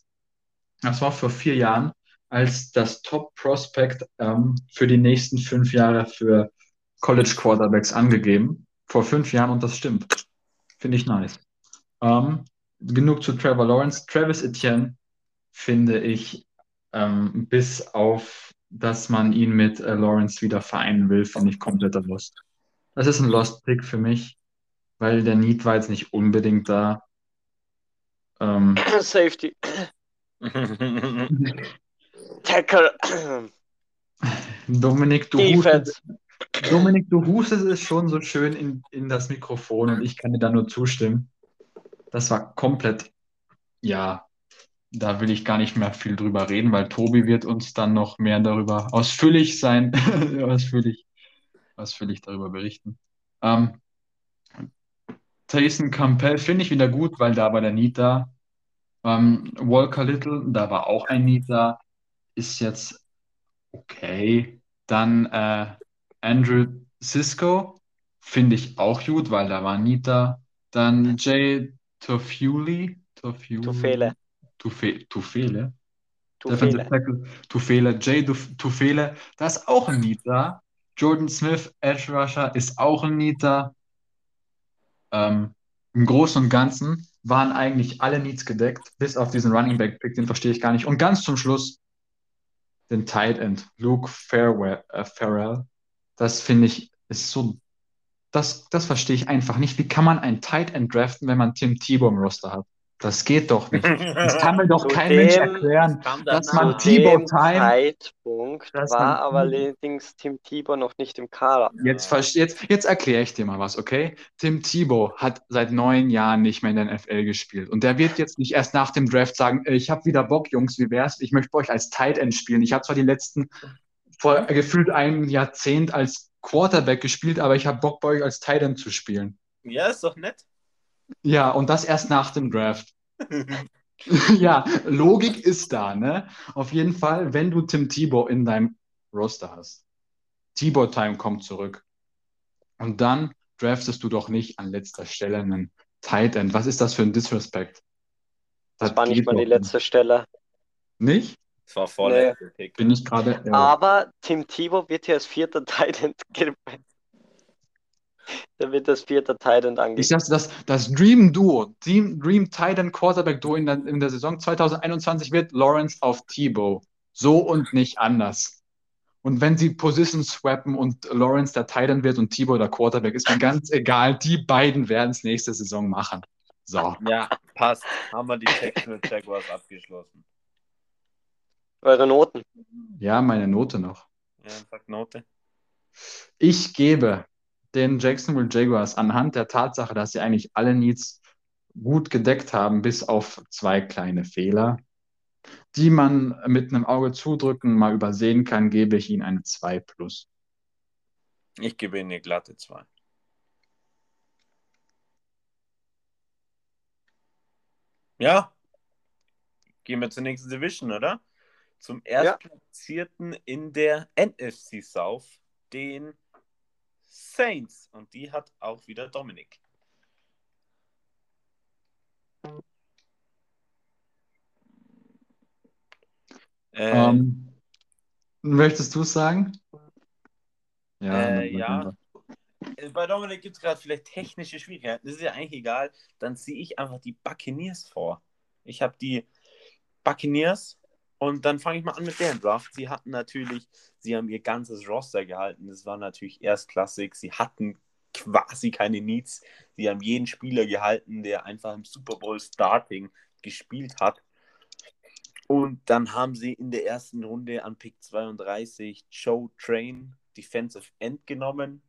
das war vor vier Jahren, als das Top Prospect ähm, für die nächsten fünf Jahre für College Quarterbacks angegeben. Vor fünf Jahren und das stimmt. Finde ich nice. Ähm, genug zu Trevor Lawrence. Travis Etienne finde ich, ähm, bis auf, dass man ihn mit äh, Lawrence wieder vereinen will, finde ich kompletter Lost. Das ist ein Lost Pick für mich, weil der Need war jetzt nicht unbedingt da. Ähm, [CLEARS THROAT] Safety. [LAUGHS] Tackle. Dominik, du Defense. hustest, Dominik, du hustest es schon so schön in, in das Mikrofon und ich kann dir da nur zustimmen. Das war komplett, ja, da will ich gar nicht mehr viel drüber reden, weil Tobi wird uns dann noch mehr darüber ausführlich sein, [LAUGHS] ausführlich, ausführlich darüber berichten. Ähm, Taysom Campbell finde ich wieder gut, weil da war der Need da. Ähm, Walker Little, da war auch ein Need da, ist jetzt okay. Dann äh, Andrew Cisco finde ich auch gut, weil da war da. Dann Jay Tofuli, Tofuli, Tufele. Tufe, Tufele, Defensive. Tackle, Tufele, Jay Tufele, da ist auch ein Need da. Jordan Smith, Edge Rusher, ist auch ein Need da. Ähm, Im Großen und Ganzen waren eigentlich alle Needs gedeckt, bis auf diesen Running Back Pick, den verstehe ich gar nicht. Und ganz zum Schluss den Tight End, Luke Farewell, äh, Farrell. Das finde ich ist so, das, das verstehe ich einfach nicht. Wie kann man einen Tight End draften, wenn man Tim Tebow im Roster hat? Das geht doch nicht. Das kann mir doch kein Mensch dem- erklären, Kam dass man dem Time Zeitpunkt dass war man aber allerdings Tim Tebow noch nicht im Kader. Jetzt, jetzt, jetzt erkläre ich dir mal was, okay? Tim Tebow hat seit neun Jahren nicht mehr in der NFL gespielt. Und der wird jetzt nicht erst nach dem Draft sagen, ich habe wieder Bock, Jungs, wie wär's? Ich möchte bei euch als Tight End spielen. Ich habe zwar die letzten, vor gefühlt einem Jahrzehnt als Quarterback gespielt, aber ich habe Bock, bei euch als Tight End zu spielen. Ja, ist doch nett. Ja, und das erst nach dem Draft. [LAUGHS] [LAUGHS] Ja, Logik ist da, ne? Auf jeden Fall, wenn du Tim Tebow in deinem Roster hast. Tebow Time kommt zurück. Und dann draftest du doch nicht an letzter Stelle einen Tight End. Was ist das für ein Disrespect? Das war nicht mal die letzte Stelle. Nicht? Das war vorletzte Pick. Bin ich gerade. Ja. Aber Tim Tebow wird hier als vierter Titan [LAUGHS] Der wird als vierter Titan Ich angegeben. sag's, das, das Dream Duo, Dream, Dream Tight End Quarterback Duo in der, in der Saison 2021 wird Lawrence auf Tebow. So und nicht anders. Und wenn sie Position swappen und Lawrence der Tight End wird und Tebow der Quarterback, ist mir ganz egal. Die beiden werden es nächste Saison machen. So. Ja, passt. Haben wir die Jacksonville Jaguars abgeschlossen. Eure Noten. Ja, meine Note noch. Ja, sag Note. Ich gebe den Jacksonville Jaguars anhand der Tatsache, dass sie eigentlich alle Needs gut gedeckt haben, bis auf zwei kleine Fehler, die man mit einem Auge zudrücken mal übersehen kann, gebe ich ihnen eine 2 plus. Ich gebe Ihnen eine glatte 2. Ja. Gehen wir zur nächsten Division, oder? Zum Erstplatzierten in der NFC South, den Saints. Und die hat auch wieder Dominik. Äh, Ähm, Möchtest du es sagen? Äh, dann- ja. Äh, Bei Dominik gibt es gerade vielleicht technische Schwierigkeiten. Das ist ja eigentlich egal. Dann ziehe ich einfach die Buccaneers vor. Ich habe die Buccaneers und dann fange ich mal an mit deren Draft. Sie hatten natürlich, sie haben ihr ganzes Roster gehalten. Das war natürlich erstklassig. Sie hatten quasi keine Needs. Sie haben jeden Spieler gehalten, der einfach im Super Bowl Starting gespielt hat. Und dann haben sie in der ersten Runde an Pick 32 Joe Train, Defensive End, genommen.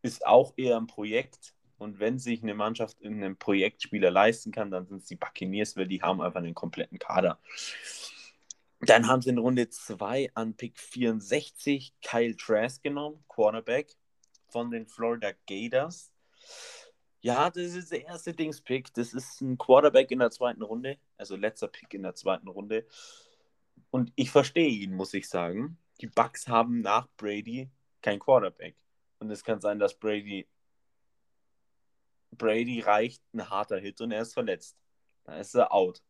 Ist auch eher ein Projekt. Und wenn sich eine Mannschaft in einem Projektspieler leisten kann, dann sind es die Buccaneers, weil die haben einfach einen kompletten Kader. Dann haben sie in Runde 2 an Pick 64 Kyle Trask genommen, Quarterback von den Florida Gators. Ja, das ist der erste Dings-Pick. Das ist ein Quarterback in der zweiten Runde, also letzter Pick in der zweiten Runde. Und ich verstehe ihn, muss ich sagen. Die Bucks haben nach Brady kein Quarterback. Und es kann sein, dass Brady Brady reicht ein harter Hit und er ist verletzt. Dann ist er out.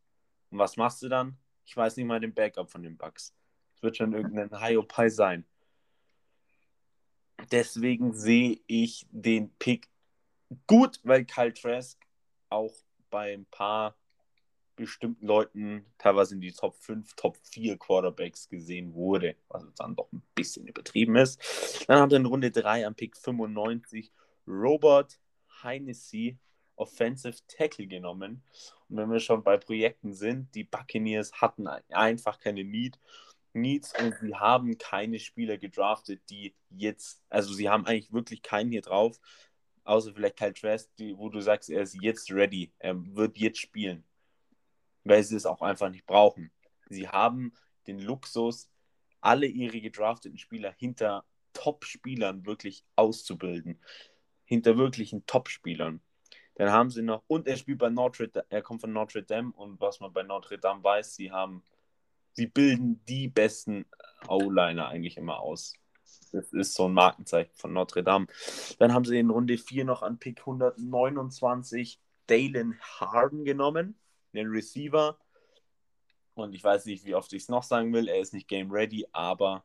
Und was machst du dann? Ich weiß nicht mal den Backup von den Bucks. Es wird schon irgendein Hiopai sein. Deswegen sehe ich den Pick gut, weil Kyle Trask auch bei ein paar bestimmten Leuten teilweise in die Top 5, Top 4 Quarterbacks gesehen wurde, was dann doch ein bisschen übertrieben ist. Dann haben wir in Runde 3 am Pick 95 Robert Hennessy Offensive Tackle genommen. Und wenn wir schon bei Projekten sind, die Buccaneers hatten einfach keine Need. Needs und sie haben keine Spieler gedraftet, die jetzt, also sie haben eigentlich wirklich keinen hier drauf, außer vielleicht Kyle Trask, wo du sagst, er ist jetzt ready, er wird jetzt spielen, weil sie es auch einfach nicht brauchen. Sie haben den Luxus, alle ihre gedrafteten Spieler hinter Top-Spielern wirklich auszubilden, hinter wirklichen Top-Spielern. Dann haben sie noch, und er spielt bei Notre Dame, er kommt von Notre Dame und was man bei Notre Dame weiß, sie haben, sie bilden die besten O-Liner eigentlich immer aus. Das ist so ein Markenzeichen von Notre Dame. Dann haben sie in Runde 4 noch an Pick 129 Dalen Harden genommen, den Receiver. Und ich weiß nicht, wie oft ich es noch sagen will, er ist nicht game ready, aber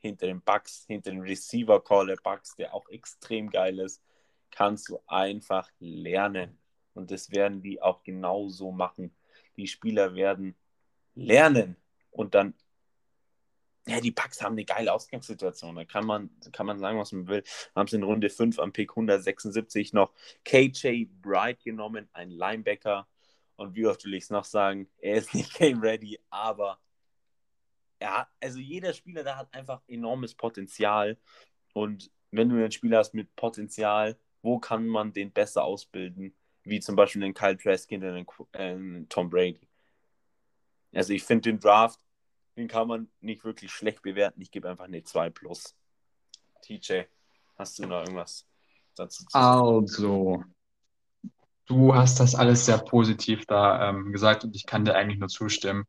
hinter den Bucks, hinter dem Receiver Call der Bucks, der auch extrem geil ist, kannst du einfach lernen. Und das werden die auch genauso machen. Die Spieler werden lernen und dann, ja, die Bucks haben eine geile Ausgangssituation. Da kann man, kann man sagen, was man will. Haben sie in Runde 5 am Pick 176 noch KJ Bright genommen, ein Linebacker. Und wie oft will ich es noch sagen, er ist nicht [LAUGHS] game ready, aber ja, also jeder Spieler, der hat einfach enormes Potenzial. Und wenn du einen Spieler hast mit Potenzial, wo kann man den besser ausbilden? Wie zum Beispiel den Kyle Trask hinter den äh, Tom Brady. Also ich finde den Draft, den kann man nicht wirklich schlecht bewerten. Ich gebe einfach eine 2 plus. TJ, hast du noch irgendwas dazu zu sagen? Also, du hast das alles sehr positiv da ähm, gesagt und ich kann dir eigentlich nur zustimmen.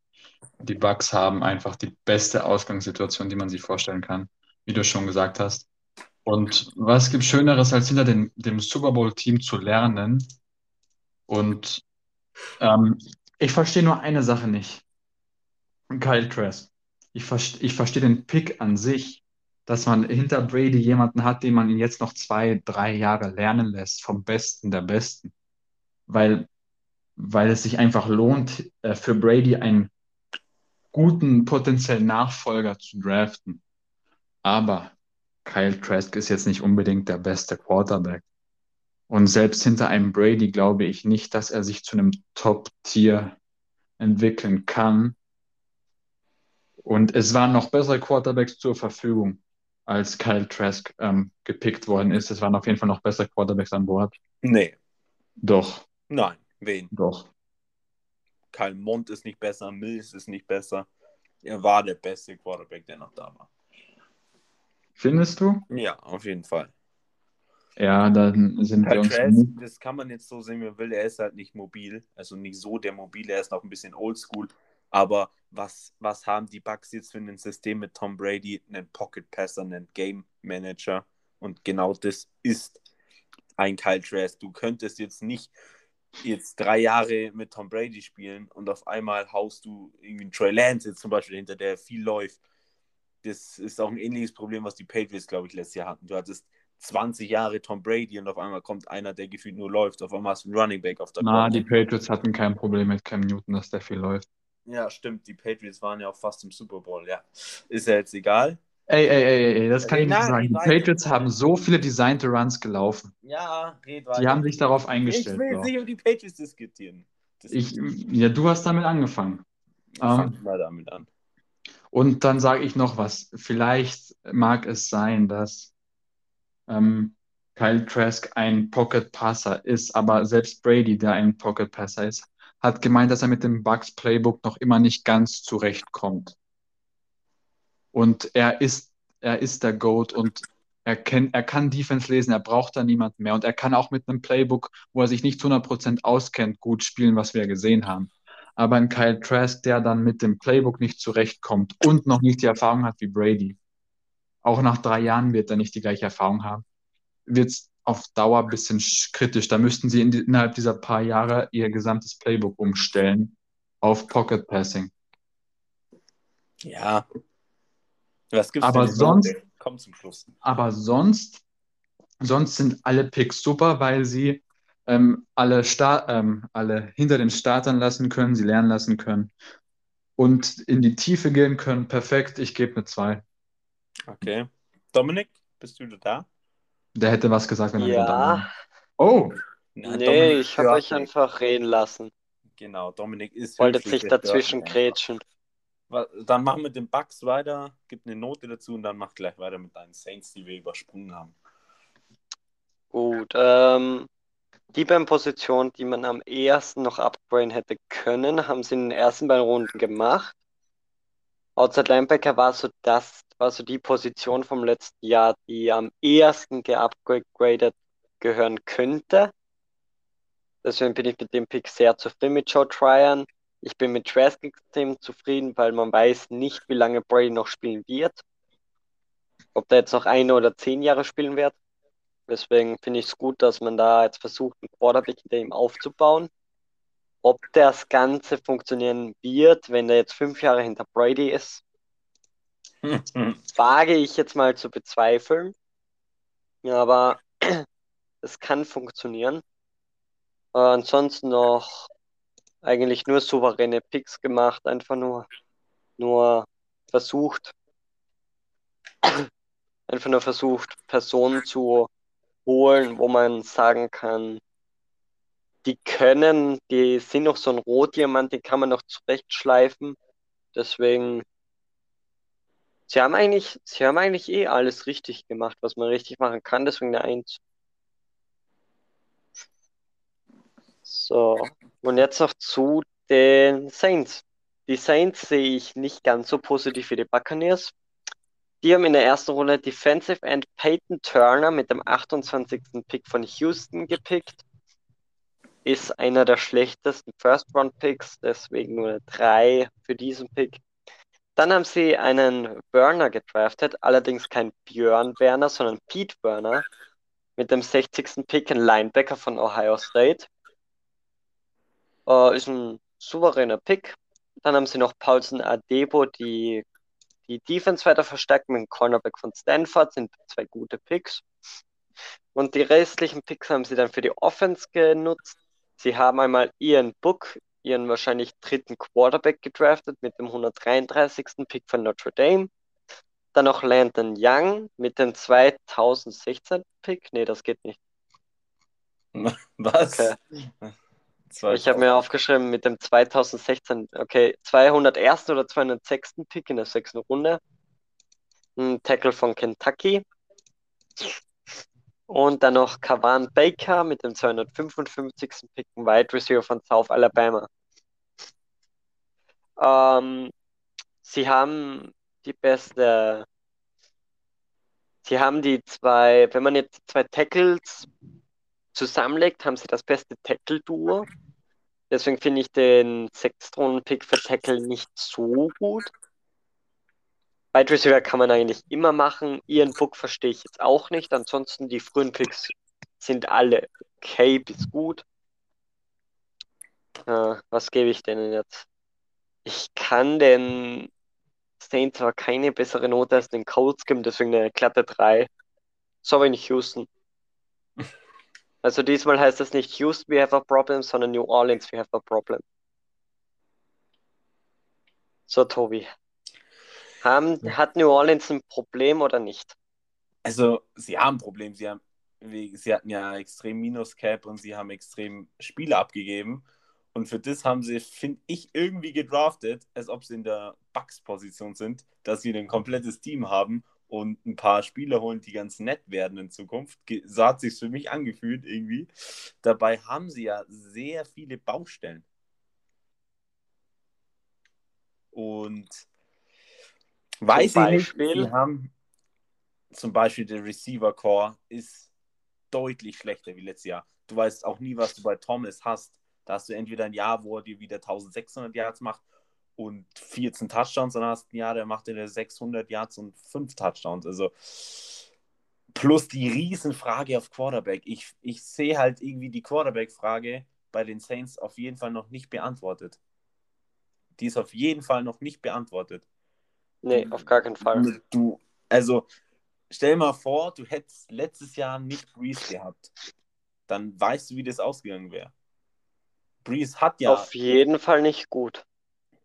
Die Bucks haben einfach die beste Ausgangssituation, die man sich vorstellen kann, wie du schon gesagt hast. Und was gibt Schöneres, als hinter dem, dem Super Bowl-Team zu lernen? Und ähm, ich verstehe nur eine Sache nicht. Kyle Trask. Ich, verste- ich verstehe den Pick an sich, dass man hinter Brady jemanden hat, den man ihn jetzt noch zwei, drei Jahre lernen lässt, vom Besten der Besten. Weil, weil es sich einfach lohnt, äh, für Brady einen guten potenziellen Nachfolger zu draften. Aber Kyle Trask ist jetzt nicht unbedingt der beste Quarterback. Und selbst hinter einem Brady glaube ich nicht, dass er sich zu einem Top-Tier entwickeln kann. Und es waren noch bessere Quarterbacks zur Verfügung, als Kyle Trask ähm, gepickt worden ist. Es waren auf jeden Fall noch bessere Quarterbacks an Bord. Nee, Doch. nein, wen? Doch. Kyle Mond ist nicht besser, Mills ist nicht besser. Er war der beste Quarterback, der noch da war. Findest du? Ja, auf jeden Fall. Ja, dann sind wir Kyle uns nicht. das kann man jetzt so sehen, wie man will. Er ist halt nicht mobil, also nicht so der mobile, er ist noch ein bisschen oldschool. Aber was, was haben die Bucks jetzt für ein System mit Tom Brady? Einen Pocket Passer, einen Game Manager. Und genau das ist ein Kyle Trask. Du könntest jetzt nicht jetzt drei Jahre mit Tom Brady spielen und auf einmal haust du irgendwie einen Trey Lance jetzt zum Beispiel hinter, der viel läuft. Das ist auch ein ähnliches Problem, was die Patriots, glaube ich, letztes Jahr hatten. Du hattest 20 Jahre Tom Brady und auf einmal kommt einer, der gefühlt nur läuft. Auf einmal hast du einen Running Back auf der Na, die Patriots hatten kein Problem mit Cam Newton, dass der viel läuft. Ja, stimmt. Die Patriots waren ja auch fast im Super Bowl, ja. Ist ja jetzt egal. Ey, ey, ey, ey, das kann Ey, ich nicht nein, sagen. Die. Patriots haben so viele designte Runs gelaufen. Ja, red weiter. Die haben sich darauf ich eingestellt. will so. nicht über die Patriots diskutieren. Ich, ja, du hast damit angefangen. fang ähm, mal damit an. Und dann sage ich noch was. Vielleicht mag es sein, dass ähm, Kyle Trask ein Pocket Passer ist, aber selbst Brady, der ein Pocket Passer ist, hat gemeint, dass er mit dem Bucks Playbook noch immer nicht ganz zurechtkommt. Und er ist, er ist der GOAT und er kennt, er kann Defense lesen, er braucht da niemand mehr. Und er kann auch mit einem Playbook, wo er sich nicht zu 100% auskennt, gut spielen, was wir gesehen haben. Aber ein Kyle Trask, der dann mit dem Playbook nicht zurechtkommt und noch nicht die Erfahrung hat wie Brady, auch nach drei Jahren wird er nicht die gleiche Erfahrung haben, wird es auf Dauer ein bisschen sch- kritisch. Da müssten sie in die, innerhalb dieser paar Jahre ihr gesamtes Playbook umstellen auf Pocket Passing. Ja. Was gibt's Aber sonst-? Komm zum Schluss. Aber sonst, sonst sind alle Picks super, weil sie ähm, alle, Sta ähm, alle hinter den Startern lassen können, sie lernen lassen können und in die Tiefe gehen können. Perfekt, ich gebe eine 2. Okay. Dominik, bist du da? Der hätte was gesagt, wenn er wieder da Ja, wäre. Oh, Ja, nee, Dominik ich habe euch einfach reden lassen. Genau, Dominik ist Wollte hört dazwischen grätschen. Dann machen wir den Bugs weiter, gib eine Note dazu und dann mach gleich weiter mit deinen Saints, die wir übersprungen haben. Gut, ähm, die beiden Positionen, die man am ehesten noch upgraden hätte können, haben sie in den ersten beiden Runden gemacht. Outside Linebacker war so das, war so die Position vom letzten Jahr, die am ehesten geupgradet gehören könnte. Deswegen bin ich mit dem Pick sehr zufrieden mit Joe Tryon. Ich bin mit Trask extrem zufrieden, weil man weiß nicht, wie lange Brady noch spielen wird. Ob der jetzt noch eine oder zehn Jahre spielen wird. Deswegen finde ich es gut, dass man da jetzt versucht, einen Quarterback hinter ihm aufzubauen. Ob das Ganze funktionieren wird, wenn der jetzt fünf Jahre hinter Brady ist, [LAUGHS] wage ich jetzt mal zu bezweifeln. Aber [CLEARS THROAT] es kann funktionieren. Äh, ansonsten noch eigentlich nur souveräne Picks gemacht, einfach nur, nur versucht, [CLEARS THROAT] einfach nur versucht, Personen zu holen, wo man sagen kann, die können, die sind noch so ein Rohdiamant, den kann man noch zurechtschleifen. Deswegen, sie haben eigentlich, sie haben eigentlich eh alles richtig gemacht, was man richtig machen kann, deswegen eine Eins. So, und jetzt noch zu den Saints. Die Saints sehe ich nicht ganz so positiv wie die Buccaneers. Die haben in der ersten Runde Defensive End Peyton Turner mit dem 28. Pick von Houston gepickt. Ist einer der schlechtesten First-Round-Picks, deswegen nur 3 für diesen Pick. Dann haben sie einen Burner gedraftet, allerdings kein Björn Werner, sondern Pete Burner mit dem 60. Pick, ein Linebacker von Ohio State. Äh, ist ein souveräner Pick. Dann haben sie noch Paulson Adebo, die die Defense weiter verstärkt mit dem Cornerback von Stanford, sind zwei gute Picks. Und die restlichen Picks haben sie dann für die Offense genutzt. Sie haben einmal Ian Book, ihren wahrscheinlich dritten Quarterback gedraftet mit dem 133. Pick von Notre Dame. Dann noch Landon Young mit dem 2016 Pick. Nee, das geht nicht. [LAUGHS] Was? Okay. [LAUGHS] Zwei Ich habe mir aufgeschrieben mit dem 2016, okay, 201. oder 206. Pick in der sechsten Runde. Ein Tackle von Kentucky. Und dann noch Kavan Baker mit dem 255. Pick, ein Wide Receiver von South Alabama. Ähm, sie haben die beste, sie haben die zwei, wenn man jetzt zwei Tackles zusammenlegt, haben sie das beste Tackle-Duo. Deswegen finde ich den Sechstrunden-Pick für Tackle nicht so gut. Wide Receiver kann man eigentlich immer machen. Ian Book verstehe ich jetzt auch nicht. Ansonsten die frühen Picks sind alle okay bis gut. Äh, was gebe ich denen jetzt? Ich kann den Saints aber keine bessere Note als den Colts geben, deswegen eine glatte 3. Sorry, nicht Houston. Also diesmal heißt es nicht Houston, we have a problem, sondern New Orleans, we have a problem. So, Tobi. Haben, hat New Orleans ein Problem oder nicht? Also, sie haben ein Problem. Sie, haben, sie hatten ja extrem Minus-Cap und sie haben extrem Spiele abgegeben. Und für das haben sie, finde ich, irgendwie gedraftet, als ob sie in der Bucks-Position sind, dass sie ein komplettes Team haben und ein paar Spieler holen, die ganz nett werden in Zukunft. So hat sich für mich angefühlt irgendwie. Dabei haben sie ja sehr viele Baustellen. Und weiß ich nicht, sie haben zum Beispiel der Receiver Core ist deutlich schlechter wie letztes Jahr. Du weißt auch nie, was du bei Thomas hast. Da hast du entweder ein Jahr, wo er dir wieder 1600 Yards macht und 14 Touchdowns, dann hast du ein Jahr, der macht dir 600 Yards und 5 Touchdowns. Also plus die Riesenfrage auf Quarterback. Ich, ich sehe halt irgendwie die Quarterback-Frage bei den Saints auf jeden Fall noch nicht beantwortet. Die ist auf jeden Fall noch nicht beantwortet. Nee, auf gar keinen Fall. Du, also stell mal vor, du hättest letztes Jahr nicht Breeze gehabt. Dann weißt du, wie das ausgegangen wäre. Breeze hat ja. Auf jeden Fall nicht gut.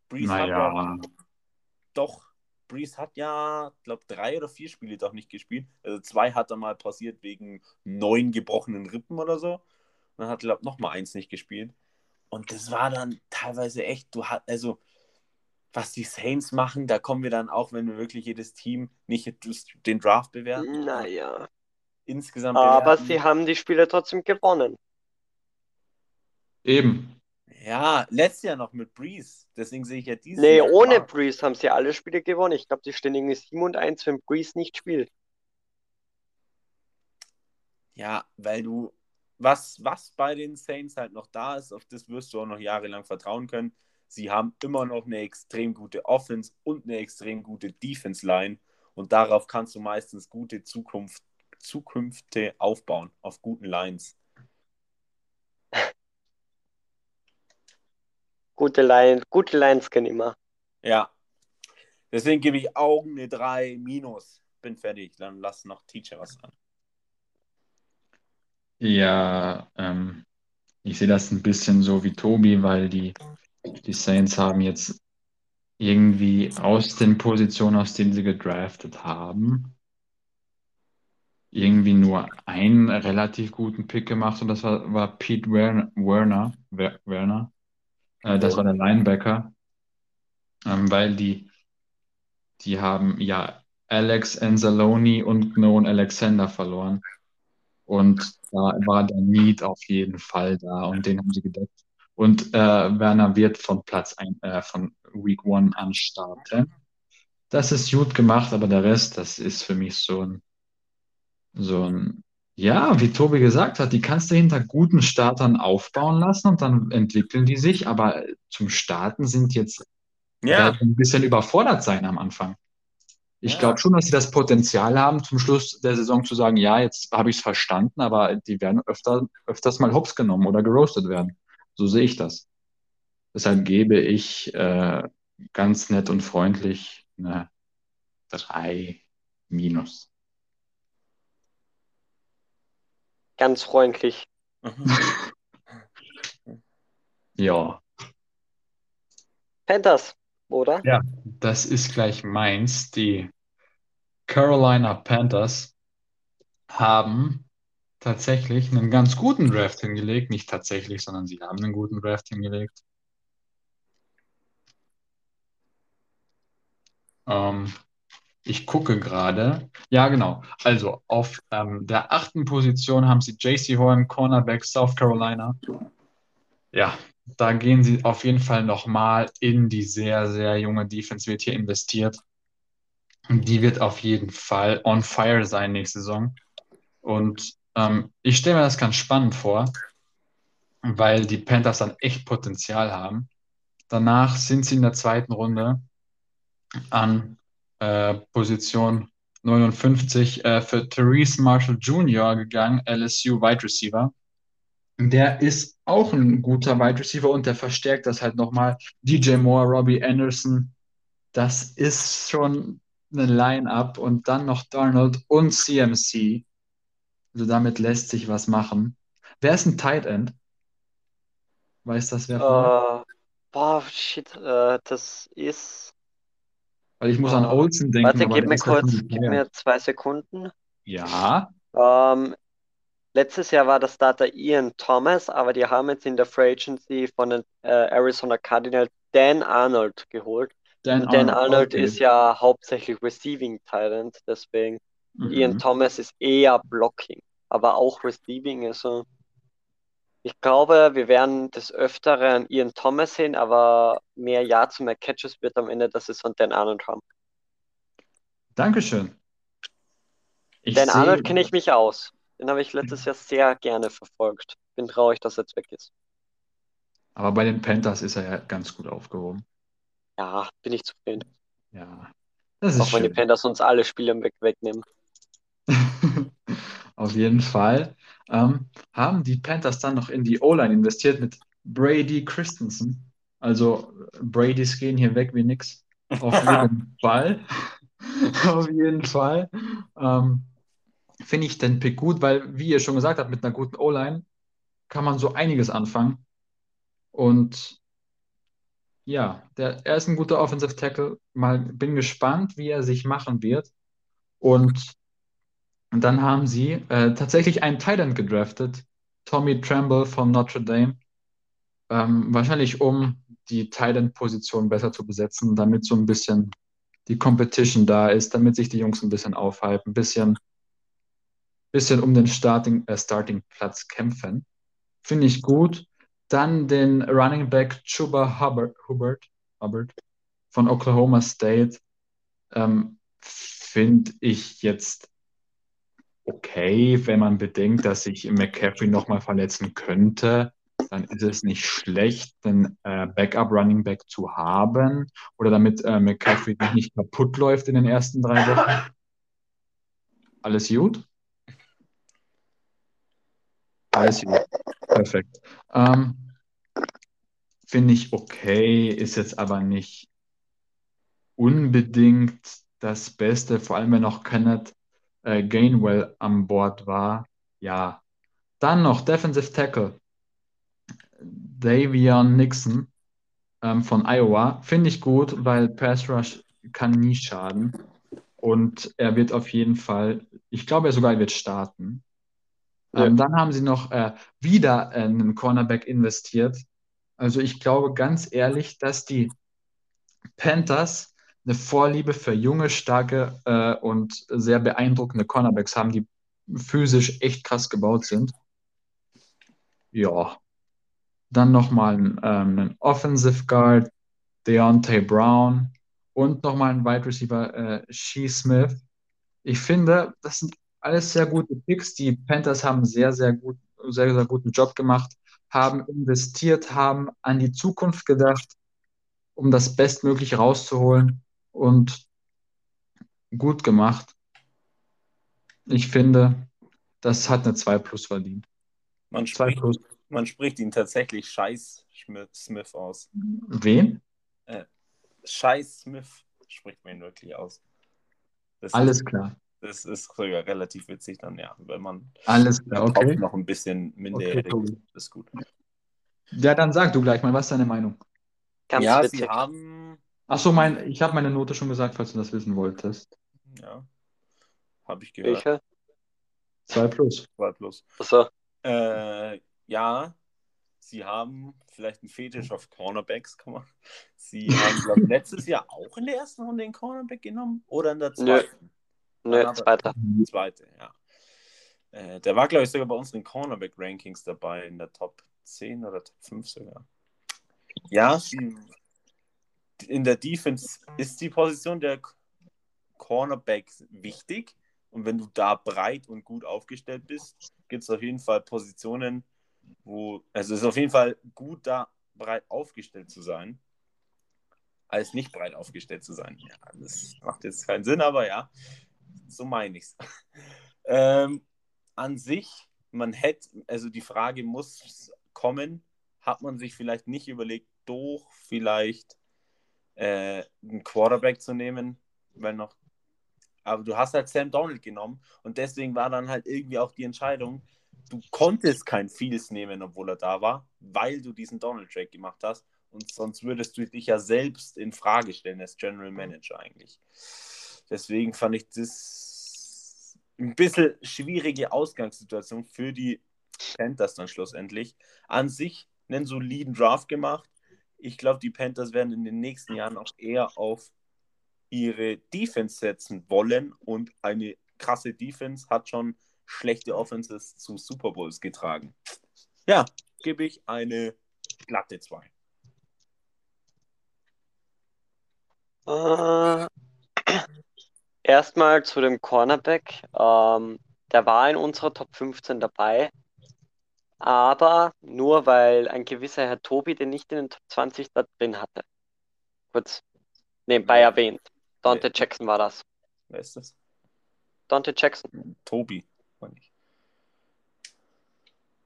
Breeze naja. hat ja. Doch, Breeze hat ja, glaube drei oder vier Spiele doch nicht gespielt. Also zwei hat er mal passiert wegen neun gebrochenen Rippen oder so. Und dann hat, glaube noch mal eins nicht gespielt. Und das war dann teilweise echt, du hast, also was die Saints machen, da kommen wir dann auch, wenn wir wirklich jedes Team nicht den Draft bewerten. Naja. Insgesamt. Aber bewerten. sie haben die Spiele trotzdem gewonnen. Eben. Ja, letztes Jahr noch mit Breeze. Deswegen sehe ich ja dieses Nee, Jahr ohne Spaß. Breeze haben sie alle Spiele gewonnen. Ich glaube, die stehen irgendwie 7 und 1, wenn Breeze nicht spielt. Ja, weil du, was, was bei den Saints halt noch da ist, auf das wirst du auch noch jahrelang vertrauen können. Sie haben immer noch eine extrem gute Offense und eine extrem gute Defense-Line. Und darauf kannst du meistens gute Zukunft, Zukünfte aufbauen, auf guten Lines. Gute Line, gute Lines können immer. Ja. Deswegen gebe ich Augen eine 3 minus. Bin fertig. Dann lass noch Teacher was an. Ja, ähm, ich sehe das ein bisschen so wie Tobi, weil die, die Saints haben jetzt irgendwie aus den Positionen, aus denen sie gedraftet haben, irgendwie nur einen relativ guten Pick gemacht und das war, war Pete Werner, Werner, Werner äh, das war der Linebacker, ähm, weil die, die haben ja Alex Anzalone und Gnone Alexander verloren. Und da war der Need auf jeden Fall da und den haben sie gedeckt. Und äh, Werner wird von Platz ein, äh, von Week One an starten. Das ist gut gemacht, aber der Rest, das ist für mich so ein, so ein ja, wie Tobi gesagt hat, die kannst du hinter guten Startern aufbauen lassen und dann entwickeln die sich, aber zum Starten sind jetzt ja. ein bisschen überfordert sein am Anfang. Ich ja. glaube schon, dass sie das Potenzial haben, zum Schluss der Saison zu sagen, ja, jetzt habe ich es verstanden, aber die werden öfter, öfters mal hops genommen oder geroastet werden. So sehe ich das. Deshalb gebe ich äh, ganz nett und freundlich eine 3 minus. Ganz freundlich. [LAUGHS] ja. Panthers, oder? Ja, das ist gleich meins. Die Carolina Panthers haben tatsächlich einen ganz guten Draft hingelegt. Nicht tatsächlich, sondern sie haben einen guten Draft hingelegt. Ähm, ich gucke gerade. Ja, genau. Also auf ähm, der achten Position haben sie JC Horn, Cornerback South Carolina. Ja, da gehen sie auf jeden Fall nochmal in die sehr, sehr junge Defense, wird hier investiert. Die wird auf jeden Fall on fire sein nächste Saison. Und ähm, ich stelle mir das ganz spannend vor, weil die Panthers dann echt Potenzial haben. Danach sind sie in der zweiten Runde an äh, Position 59 äh, für Therese Marshall Jr. gegangen, LSU Wide Receiver. Der ist auch ein guter Wide Receiver und der verstärkt das halt nochmal. DJ Moore, Robbie Anderson, das ist schon eine Line-Up und dann noch Darnold und CMC. Also damit lässt sich was machen. Wer ist ein Tight End? Weiß das wer? Äh, boah, shit, äh, das ist. Weil ich muss an äh, Olsen denken, Warte, gib mir ist kurz, gib mir zwei Sekunden. Ja, Ähm, letztes Jahr war der Starter Ian Thomas, aber die haben jetzt in der Free Agency von den äh, Arizona Cardinals Dan Arnold geholt. Dan Und Dan Arnold, Arnold okay. ist ja hauptsächlich Receiving Talent, deswegen. Ian Mhm. Thomas ist eher Blocking, aber auch Receiving. Also ich glaube, wir werden des Öfteren Ian Thomas sehen, aber mehr Yards und mehr Catches wird am Ende der Saison Dan Arnold haben. Dankeschön. Ich Dan Arnold kenne ich mich aus. Den habe ich letztes Jahr sehr gerne verfolgt. Bin traurig, dass er jetzt weg ist. aber bei den Panthers ist er ja ganz gut aufgehoben. Ja, bin ich zufrieden. Ja, das ist Auch wenn die schön. Panthers uns alle Spiele weg wegnehmen. [LAUGHS] Auf jeden Fall. Ähm, haben die Panthers dann noch in die O-Line investiert mit Brady Christensen. Also Bradys gehen hier weg wie nix. Auf [LAUGHS] jeden Fall. Auf jeden Fall. Ähm, finde ich den Pick gut, weil, wie ihr schon gesagt habt, mit einer guten O-Line kann man so einiges anfangen. Und ja, der, er ist ein guter Offensive Tackle. Mal bin gespannt, wie er sich machen wird. Und und dann haben sie äh, tatsächlich einen Tight End gedraftet, Tommy Tremble von Notre Dame. Ähm, wahrscheinlich um die Tight End-Position besser zu besetzen, damit so ein bisschen die Competition da ist, damit sich die Jungs ein bisschen aufhypen, ein bisschen, bisschen um den Starting, äh, Starting-Platz kämpfen. Finde ich gut. Dann den Running Back Chuba Hubbard, Hubbard, Hubbard von Oklahoma State. Ähm, Finde ich jetzt okay, wenn man bedenkt, dass sich McCaffrey nochmal verletzen könnte, dann ist es nicht schlecht, einen äh, Backup-Running Back zu haben oder damit äh, McCaffrey nicht kaputt läuft in den ersten drei Wochen. Alles gut? Alles gut. Perfekt. Ähm, Finde ich okay, ist jetzt aber nicht unbedingt das Beste, vor allem wenn noch Kenneth äh, Gainwell an Bord war. Ja. Dann noch Defensive Tackle. Davion Nixon ähm, von Iowa. Finde ich gut, weil Pass Rush kann nie schaden. Und er wird auf jeden Fall, ich glaube er sogar wird starten. Ja. Ähm, dann haben sie noch äh, wieder äh, einen Cornerback investiert. Also ich glaube ganz ehrlich, dass die Panthers eine Vorliebe für junge, starke äh, und sehr beeindruckende Cornerbacks haben, die physisch echt krass gebaut sind. Ja. Dann nochmal ein, ähm, einen Offensive Guard, Deontay Brown und nochmal ein Wide Receiver, äh, Shee Smith. Ich finde, das sind alles sehr gute Picks. Die Panthers haben sehr, sehr gut, sehr, sehr guten Job gemacht, haben investiert, haben an die Zukunft gedacht, um das Bestmögliche rauszuholen und gut gemacht. Ich finde, das hat eine 2 plus verdient. Man 2 spricht, plus. man spricht ihn tatsächlich Scheiß Smith aus. Wen? Scheiß Smith spricht man ihn wirklich aus. Das Alles ist, klar. das ist sogar relativ witzig dann, ja, wenn man Alles klar, okay. noch ein bisschen minderjährig Okay, cool. ist gut. Ja, dann sag du gleich mal, was ist deine Meinung? Ganz ja, witzig. sie haben, Achso, mein, ich habe meine Note schon gesagt, falls du das wissen wolltest. ja, habe ich gehört. Welche? 2 plus. War plus. Achso, Äh, ja, sie haben vielleicht einen Fetisch auf Cornerbacks, kann man. Sie [LAUGHS] haben, glaube ich, letztes Jahr auch in der ersten Runde den Cornerback genommen oder in der Nö. zweiten? nö, aber- zweiter. Zweite, ja. Äh, der war, glaube ich, sogar bei unseren Cornerback-Rankings dabei, in der Top 10 oder Top 5 sogar. Ja, sie, in der Defense ist die Position der Cornerbacks wichtig. Und wenn du da breit und gut aufgestellt bist, gibt es auf jeden Fall Positionen, wo, also es ist auf jeden Fall gut, da breit aufgestellt zu sein, als nicht breit aufgestellt zu sein. Ja, das macht jetzt keinen Sinn, aber ja, so meine ich es. [LAUGHS] ähm, an sich, man hätte, also die Frage muss kommen, hat man sich vielleicht nicht überlegt, doch vielleicht äh, einen Quarterback zu nehmen, weil noch. Aber du hast halt Sam Donald genommen und deswegen war dann halt irgendwie auch die Entscheidung, du konntest kein Fields nehmen, obwohl er da war, weil du diesen Donald Trade gemacht hast und sonst würdest du dich ja selbst in Frage stellen als General Manager eigentlich. Deswegen fand ich das ein bisschen schwierige Ausgangssituation für die Panthers dann schlussendlich. An sich einen soliden Draft gemacht. Ich glaube, die Panthers werden in den nächsten Jahren auch eher auf ihre Defense setzen wollen und eine krasse Defense hat schon schlechte Offenses zu Super Bowls getragen. Ja, gebe ich eine glatte 2. Äh, [CLEARS THROAT] erstmal zu dem Cornerback. Ähm, der war in unserer Top 15 dabei, aber nur weil ein gewisser Herr Tobi den nicht in den Top 20 da drin hatte. Kurz nebenbei Ja. erwähnt. Dante Ja. Jackson war das. Wer ist das? Dante Jackson. Tobi. meine ich.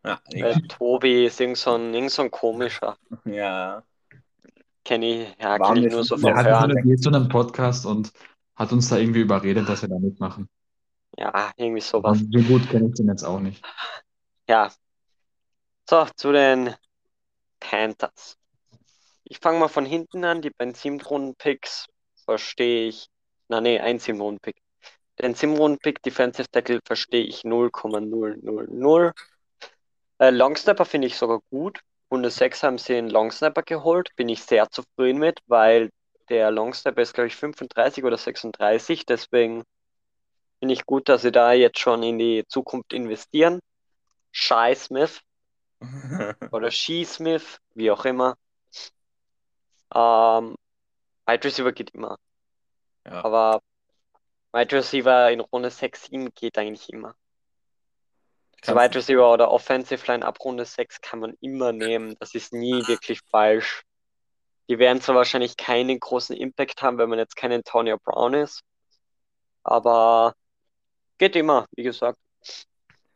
Ja, Äh, egal. Tobi ist irgend so ein, irgend so ein komischer. ja. Kenne ich, ja, kenn ich nur so vom Er hat Hören. so zu einem Podcast und hat uns da irgendwie überredet, dass wir da mitmachen. Ja, irgendwie Aber sowas. so gut kenne ich den jetzt auch nicht. Ja. So, zu den Panthers. Ich fange mal von hinten an. Die beiden Siebtrunden-Picks verstehe ich. Na, nee, ein Siebtrunden-Pick. Den Siebtrunden-Pick Defensive Tackle verstehe ich 0,000. Äh, Longsnapper finde ich sogar gut. Runde 6 haben sie einen Longsnapper geholt. Bin ich sehr zufrieden mit, weil der Longsnapper ist, glaube ich, 35 oder 36. Deswegen finde ich gut, dass sie da jetzt schon in die Zukunft investieren. Shy Smith [LAUGHS] oder She Smith, wie auch immer. Ähm, Wide Receiver geht immer. Ja. Aber Wide Receiver in Runde 6, 7 geht eigentlich immer. So Kannst Wide Receiver oder Offensive Line ab Runde 6 kann man immer nehmen. Das ist nie wirklich falsch. Die werden zwar wahrscheinlich keinen großen Impact haben, wenn man jetzt kein Antonio Brown ist. Aber geht immer, wie gesagt.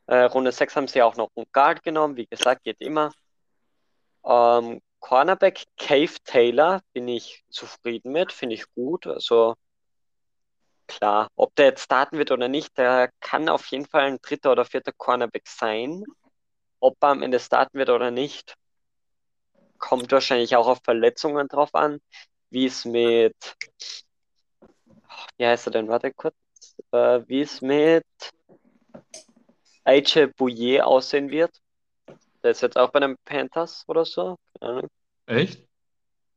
Äh, Runde 6 haben sie auch noch einen Guard genommen. Wie gesagt, geht immer. Ähm, Cornerback Cave Taylor bin ich zufrieden mit, finde ich gut. Also klar, ob der jetzt starten wird oder nicht, der kann auf jeden Fall ein dritter oder vierter Cornerback sein. Ob er am Ende starten wird oder nicht, kommt wahrscheinlich auch auf Verletzungen drauf an, wie es mit, wie heißt er denn, warte kurz, äh, wie es mit AJ Bouye aussehen wird. Der ist jetzt auch bei den Panthers oder so. Echt?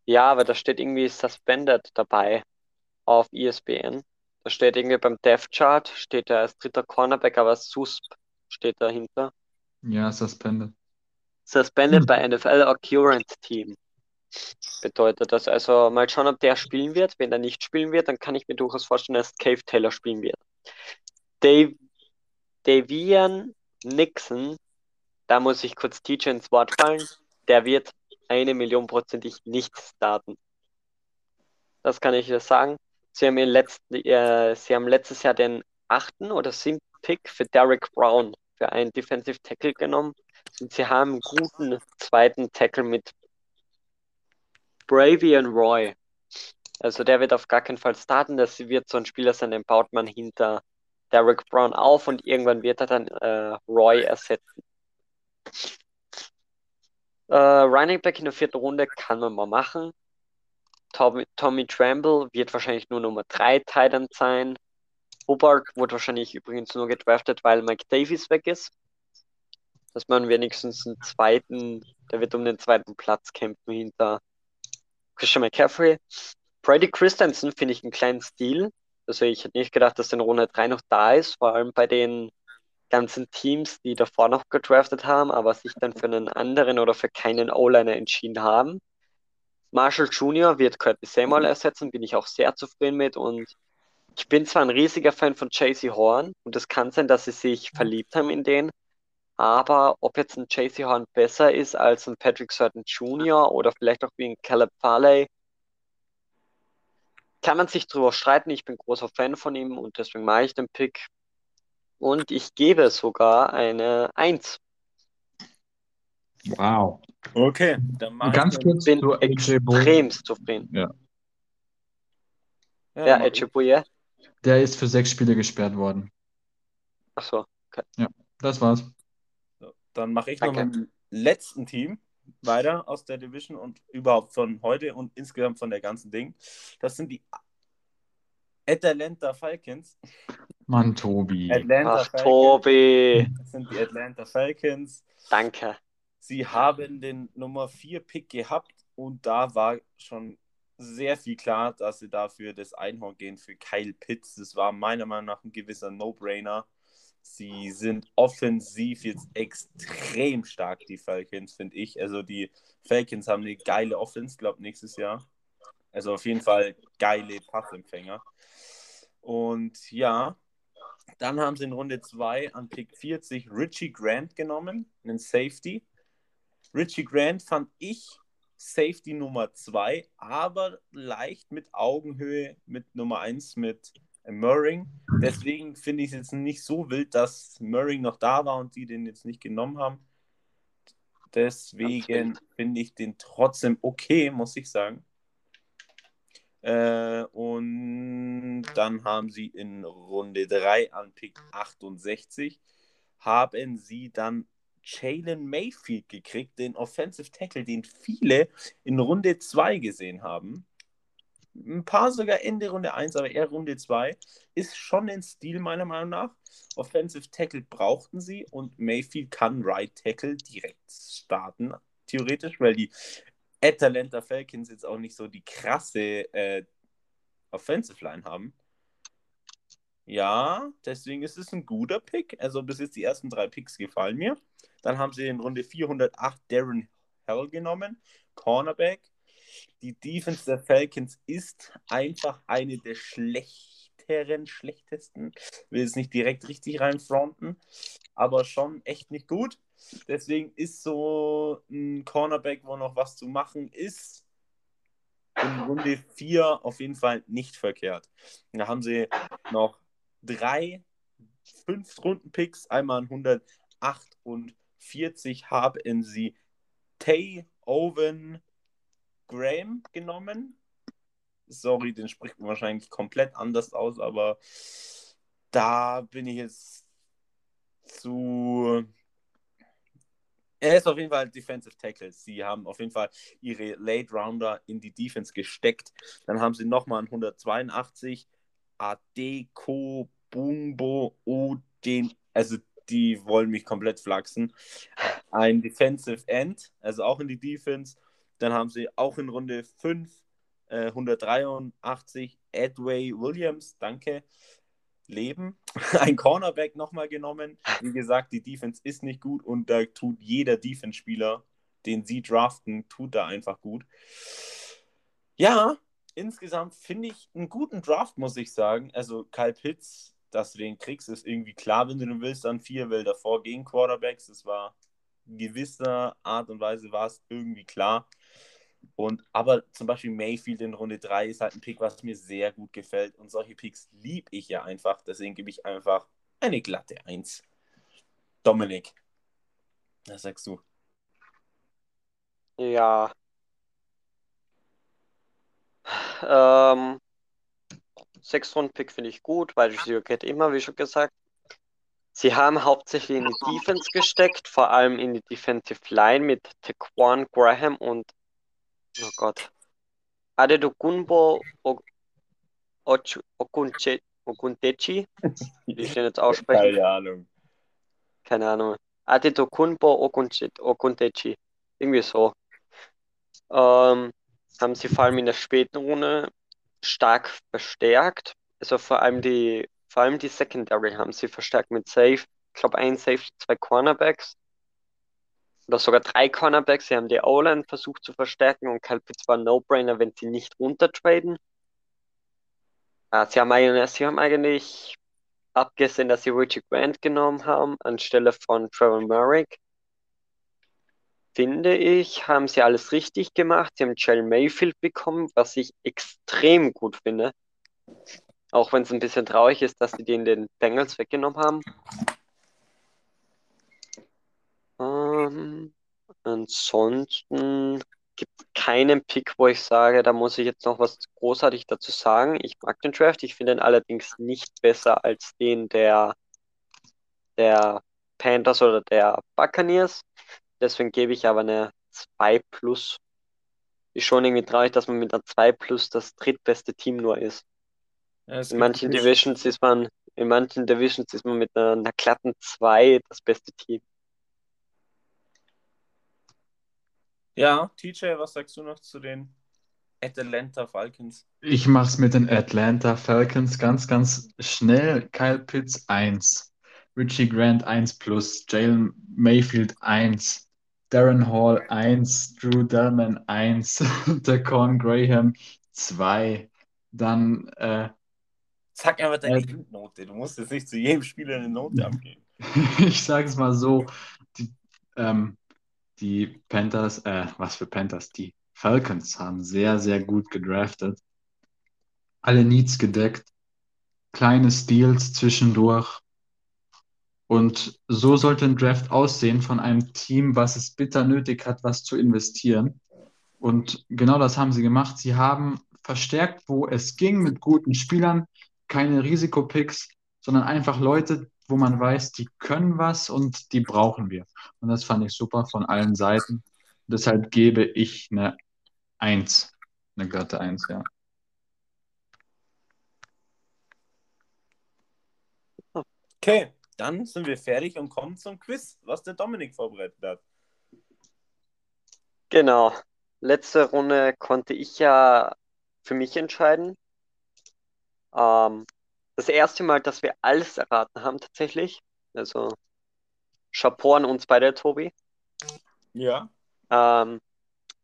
Ja, aber da steht irgendwie suspended dabei auf ESPN. Da steht irgendwie beim Death Chart, steht er als dritter Cornerback, aber Susp steht dahinter. Ja, suspended. Suspended Hm. bei NFL Occurrence Team. Bedeutet das also, mal schauen, ob der spielen wird. Wenn er nicht spielen wird, dann kann ich mir durchaus vorstellen, dass Cave Taylor spielen wird. Dave, Davian Nixon, da muss ich kurz TJ ins Wort fallen, der wird eine Million prozentig nicht starten. Das kann ich dir sagen. Sie haben, letzten, äh, sie haben letztes Jahr den achten oder siebten Pick für Derek Brown für einen Defensive Tackle genommen. Und sie haben einen guten zweiten Tackle mit Bravian Roy. Also der wird auf gar keinen Fall starten. Das wird so ein Spieler sein, den baut man hinter Derek Brown auf und irgendwann wird er dann äh, Roy ersetzen. Äh, Running Back in der vierten Runde kann man mal machen. Tommy, Tommy Tremble wird wahrscheinlich nur Nummer 3 Titan sein. Hobart wurde wahrscheinlich übrigens nur gedraftet, weil Mike Davis weg ist. Dass man wenigstens einen zweiten, der wird um den zweiten Platz kämpfen hinter Christian McCaffrey. Brady Christensen finde ich einen kleinen Stil. Also ich hätte nicht gedacht, dass der in Runde 3 noch da ist, vor allem bei den ganzen Teams, die davor noch gedraftet haben, aber sich dann für einen anderen oder für keinen O-Liner entschieden haben. Marshall Jr. wird Curtis Samuel ersetzen, bin ich auch sehr zufrieden mit und ich bin zwar ein riesiger Fan von JC Horn und es kann sein, dass sie sich verliebt haben in den, aber ob jetzt ein JC Horn besser ist als ein Patrick Surtain Jr. oder vielleicht auch wie ein Caleb Farley, kann man sich drüber streiten. Ich bin großer Fan von ihm und deswegen mache ich den Pick. Und ich gebe sogar eine 1. Wow. Okay, dann mach Ganz ich kurz Bin zu extremst zufrieden. Ja, mach ich. Echebuye. Der ist für sechs Spiele gesperrt worden. Achso. Das war's. So, Dann mache ich noch Danke. mit dem letzten Team weiter aus der Division und überhaupt von heute und insgesamt von der ganzen Ding. Das sind die Atlanta Falcons. Mann, Tobi. Atlanta Ach, Falcons. Tobi. Das sind die Atlanta Falcons. Danke. Sie haben den Nummer 4 Pick gehabt und da war schon sehr viel klar, dass sie dafür das Einhorn gehen für Kyle Pitts. Das war meiner Meinung nach ein gewisser No-Brainer. Sie sind offensiv jetzt extrem stark, die Falcons, finde ich. Also die Falcons haben eine geile Offense, glaube nächstes Jahr. Also auf jeden Fall geile Passempfänger. Und ja, dann haben sie in Runde 2 an Pick 40 Richie Grant genommen, einen Safety. Richie Grant fand ich Safety Nummer 2, aber leicht mit Augenhöhe mit Nummer 1 mit Murring. Deswegen finde ich es jetzt nicht so wild, dass Murring noch da war und die den jetzt nicht genommen haben. Deswegen finde ich den trotzdem okay, muss ich sagen. Äh, und dann haben sie in Runde 3 an Pick 68 haben sie dann Jalen Mayfield gekriegt, den Offensive Tackle, den viele in Runde 2 gesehen haben. Ein paar sogar Ende Runde 1, aber eher Runde 2. Ist schon ein Stil meiner Meinung nach. Offensive Tackle brauchten sie und Mayfield kann Right Tackle direkt starten, theoretisch, weil die Atlanta Falcons jetzt auch nicht so die krasse äh, Offensive Line haben. Ja, deswegen ist es ein guter Pick. Also bis jetzt die ersten drei Picks gefallen mir. Dann haben sie in Runde 408 Darren Hell genommen, Cornerback. Die Defense der Falcons ist einfach eine der schlechteren, schlechtesten. Will es nicht direkt richtig reinfronten, aber schon echt nicht gut. Deswegen ist so ein Cornerback, wo noch was zu machen ist, in Runde 4 auf jeden Fall nicht verkehrt. Da haben sie noch drei Fünf-Runden-Picks, einmal an 148 haben sie Tay Owen Graham genommen. Sorry, den spricht man wahrscheinlich komplett anders aus, aber da bin ich jetzt zu. Er ist auf jeden Fall Defensive Tackle. Sie haben auf jeden Fall ihre Late Rounder in die Defense gesteckt. Dann haben sie nochmal an 182 Adeko Bumbo den, also die wollen mich komplett flachsen. Ein Defensive End, also auch in die Defense. Dann haben sie auch in Runde 5 äh, 183 Edway Williams, danke, Leben. [LAUGHS] Ein Cornerback nochmal genommen. Wie gesagt, die Defense ist nicht gut und da tut jeder Defense-Spieler, den sie draften, tut da einfach gut. Ja, insgesamt finde ich einen guten Draft, muss ich sagen. Also Kyle Pitts, dass du den kriegst, ist irgendwie klar, wenn du den willst, an vier, weil davor gegen Quarterbacks, das war in gewisser Art und Weise war es irgendwie klar. Und aber zum Beispiel Mayfield in Runde 3 ist halt ein Pick, was mir sehr gut gefällt. Und solche Picks liebe ich ja einfach. Deswegen gebe ich einfach eine glatte 1. Dominik, was sagst du? Ja. Ähm, Sechs-Runden-Pick finde ich gut, weil Receiver geht immer, wie schon gesagt. Sie haben hauptsächlich in die Defense gesteckt, vor allem in die Defensive Line mit Taquan Graham und oh Gott. Adedokunbo Ogundechi, wie ich den jetzt ausspreche. Keine Ahnung. keine Ahnung. Adedokunbo Ogundechi. Irgendwie so. Ähm, haben sie vor allem in der späten Runde stark verstärkt. Also vor allem die, vor allem die Secondary haben sie verstärkt mit Safe. Ich glaube, ein Safe, zwei Cornerbacks. Oder sogar drei Cornerbacks. Sie haben die O-Line versucht zu verstärken und Kyle Pitts war No-Brainer, wenn sie nicht runtertraden. Äh, sie haben eigentlich, sie haben eigentlich abgesehen, dass sie Richie Grant genommen haben, anstelle von Trevor Murray, finde ich, haben sie alles richtig gemacht. Sie haben Jalen Mayfield bekommen, was ich extrem gut finde. Auch wenn es ein bisschen traurig ist, dass sie den den Bengals weggenommen haben. Ähm, ansonsten gibt es keinen Pick, wo ich sage, da muss ich jetzt noch was großartig dazu sagen. Ich mag den Draft, ich finde ihn allerdings nicht besser als den der, der Panthers oder der Buccaneers. Deswegen gebe ich aber eine 2 plus. Ist schon irgendwie traurig, dass man mit einer 2 plus das drittbeste Team nur ist. Ja, In manchen Divisions ist man, in manchen Divisions ist man mit einer, einer glatten 2 das beste Team. Ja, TJ, was sagst du noch zu den Atlanta Falcons? Ich mache es mit den Atlanta Falcons ganz, ganz schnell. Kyle Pitts 1, Richie Grant 1 plus, Jalen Mayfield 1, Darren Hall 1, Drew Delman 1, [LAUGHS] Daquan Graham 2, dann äh, Sag einfach deine Ja. Note. Du musst jetzt nicht zu jedem Spieler eine Note [LAUGHS] abgeben. ich sage es mal so, die, ähm, die Panthers, äh, was für Panthers, die Falcons haben sehr, sehr gut gedraftet. Alle Needs gedeckt, kleine Steals zwischendurch. Und so sollte ein Draft aussehen von einem Team, was es bitter nötig hat, was zu investieren. Und genau das haben sie gemacht. Sie haben verstärkt, wo es ging, mit guten Spielern, keine Risikopicks, sondern einfach Leute, wo man weiß, die können was und die brauchen wir. Und das fand ich super von allen Seiten. Deshalb gebe ich eine Eins, eine glatte Eins, ja. Okay, dann sind wir fertig und kommen zum Quiz, was der Dominik vorbereitet hat. Genau. Letzte Runde konnte ich ja für mich entscheiden. Ähm, das erste Mal, dass wir alles erraten haben, tatsächlich. Also Chapeau an uns beide, Tobi. Ja. Ähm,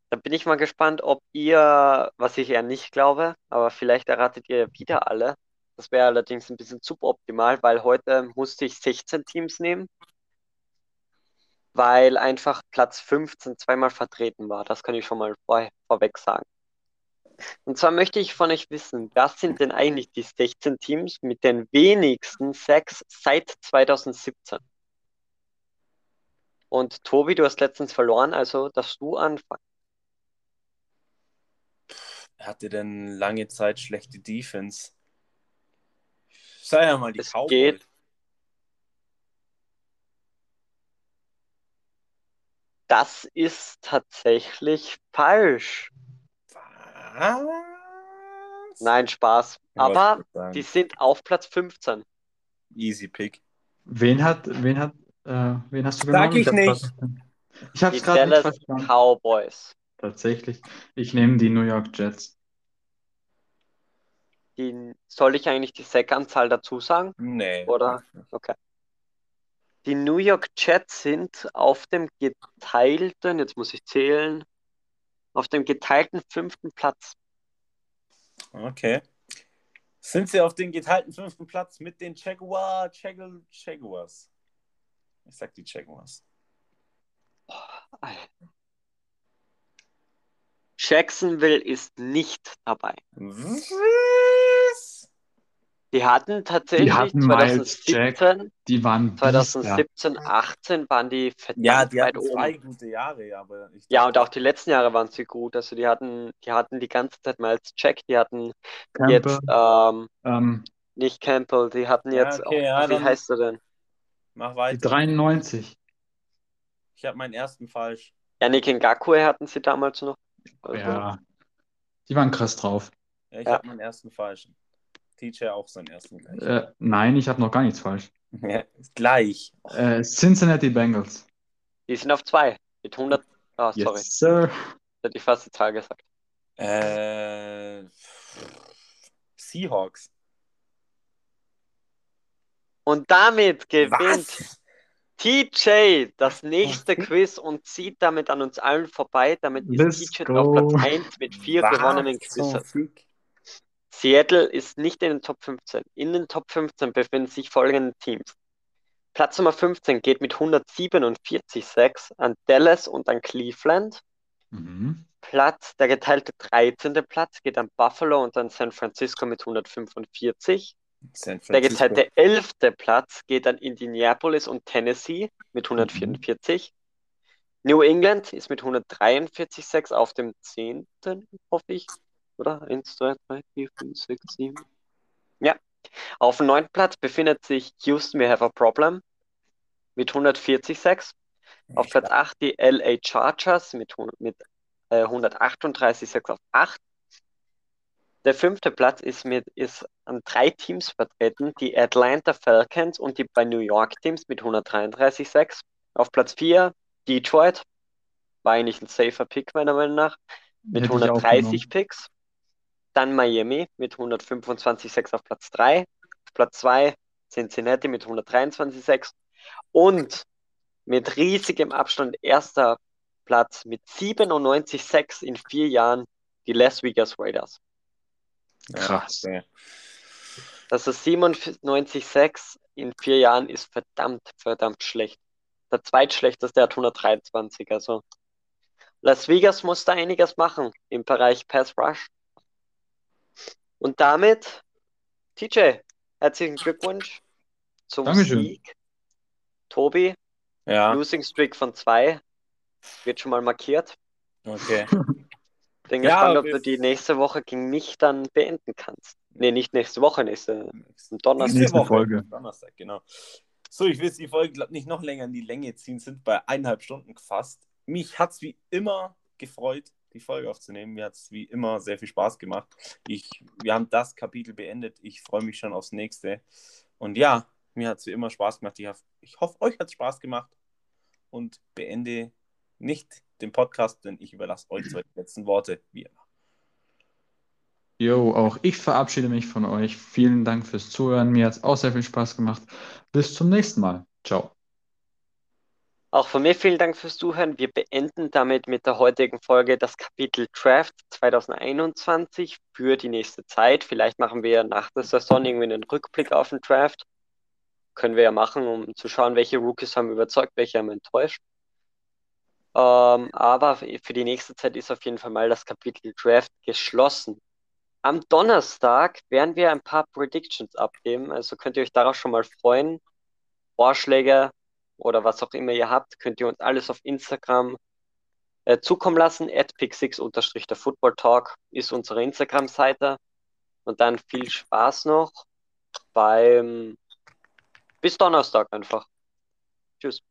da bin ich mal gespannt, ob ihr, was ich eher nicht glaube, aber vielleicht erratet ihr wieder alle. Das wäre allerdings ein bisschen suboptimal, weil heute musste ich 16 Teams nehmen, weil einfach Platz 15 zweimal vertreten war. Das kann ich schon mal vor, vorweg sagen. Und zwar möchte ich von euch wissen, was sind denn eigentlich die 16 Teams mit den wenigsten Sacks seit 2017? Und Tobi, du hast letztens verloren, also darfst du anfangen. Hatte denn lange Zeit schlechte Defense. Sei ja mal die Es Cowboys. geht. Das ist tatsächlich falsch. Was? Nein, Spaß. Ich Aber die sind auf Platz 15. Easy Pick. Wen hat, wen hat, äh, wen hast du Sag genommen? ich hab's nicht. Ich es gerade nicht Dallas verstanden. Cowboys. Tatsächlich. Ich nehme die New York Jets. Die, soll ich eigentlich die Sack-Anzahl dazu sagen? Nee. Oder? Okay. Die New York Jets sind auf dem geteilten, jetzt muss ich zählen, auf dem geteilten fünften Platz. Okay. Sind sie auf den geteilten fünften Platz mit den Jaguar, Jaguar, Jaguars? Ich sag die Jaguars. Jacksonville ist nicht dabei. Die hatten tatsächlich Die hatten Miles 2017, Die waren Biester. 2017, 18 waren die verdammt Ja, die weit hatten zwei oben. gute Jahre, aber ich Ja, und auch die letzten Jahre waren sie gut. Also die hatten, die hatten die ganze Zeit Miles Jack, die hatten Campbell, jetzt ähm, ähm, nicht Campbell, die hatten Ja, jetzt, okay, oh, ja, wie heißt er denn? Mach die weiter. 93. Ich habe meinen ersten falsch. Yannick Ngakwe hatten sie damals noch. Also, Ja, die waren krass drauf. Ja, ich Ja. habe meinen ersten falschen. TJ auch seinen ersten gleich. Äh, nein, ich habe noch gar nichts falsch. Ja, gleich. Äh, Cincinnati Bengals. Die sind auf zwei mit 100. Ah, sorry, Yes, sir. hätte ich fast die Zahl gesagt. Äh, Seahawks. Und damit gewinnt Was? TJ das nächste. Quiz und zieht damit an uns allen vorbei. Damit ist Let's TJ go. auf Platz 1 mit vier Was gewonnenen Quizzes. Fick? Seattle ist nicht in den Top 15. In den Top 15 befinden sich folgende Teams. Platz Nummer 15 geht mit 147 Sacks an Dallas und an Cleveland. Mhm. Platz, der geteilte 13. Platz geht an Buffalo und an San Francisco mit 145. San Der Francisco. geteilte 11. Platz geht an Indianapolis und Tennessee mit 144. New England ist mit 143,6 auf dem 10., hoffe ich. Oder? 1, 2, 3, 4, 5, 6, 7. Ja. Auf dem 9. Platz befindet sich Houston, we have a problem. Mit 140,6. Auf Platz 8 die LA Chargers mit, mit äh, 138,6 auf 8. Der fünfte Platz ist, mit, ist an drei Teams vertreten, die Atlanta Falcons und die bei New York Teams mit 133,6. Auf Platz 4 Detroit, war eigentlich ein safer Pick meiner Meinung nach, mit Hätte ich auch 130 genommen. Picks. Dann Miami mit 125,6 auf Platz 3. Auf Platz 2 Cincinnati mit 123,6. Und mit riesigem Abstand erster Platz mit 97,6 in vier Jahren die Las Vegas Raiders. Krass. Ja, okay. Also 97,6 in vier Jahren ist verdammt, verdammt schlecht. Der zweitschlechteste hat 123. Also Las Vegas muss da einiges machen im Bereich Pass Rush. Und damit, TJ, herzlichen Glückwunsch zum Dankeschön. Sieg. Tobi, Ja, Losing Streak von zwei wird schon mal markiert. okay. [LAUGHS] Bin Ja, gespannt, ob wir- du die nächste Woche gegen mich dann beenden kannst. Nee, nicht nächste Woche, nächste Donnerstag. Nächste Folge. Donnerstag, genau. So, ich will jetzt die Folge glaub, nicht noch länger in die Länge ziehen, sind bei eineinhalb Stunden gefasst. Mich hat es wie immer gefreut, die Folge aufzunehmen. Mir hat es wie immer sehr viel Spaß gemacht. Ich, wir haben das Kapitel beendet. Ich freue mich schon aufs nächste. Und ja, mir hat es wie immer Spaß gemacht. Ich, ich hoffe, euch hat es Spaß gemacht. Und beende nicht den Podcast, denn ich überlasse euch zwei die letzten Worte, wie immer. Jo, auch ich verabschiede mich von euch. Vielen Dank fürs Zuhören. Mir hat es auch sehr viel Spaß gemacht. Bis zum nächsten Mal. Ciao. Auch von mir vielen Dank fürs Zuhören. Wir beenden damit mit der heutigen Folge das Kapitel Draft 2021 für die nächste Zeit. Vielleicht machen wir nach der Saison irgendwie einen Rückblick auf den Draft. Können wir ja machen, um zu schauen, welche Rookies haben überzeugt, welche haben enttäuscht. Ähm, aber für die nächste Zeit ist auf jeden Fall mal das Kapitel Draft geschlossen. Am Donnerstag werden wir ein paar Predictions abgeben, also könnt ihr euch darauf schon mal freuen. Vorschläge oder was auch immer ihr habt, könnt ihr uns alles auf Instagram äh, zukommen lassen. pick6 der Football Talk ist unsere Instagram-Seite. Und dann viel Spaß noch beim bis Donnerstag einfach. Tschüss.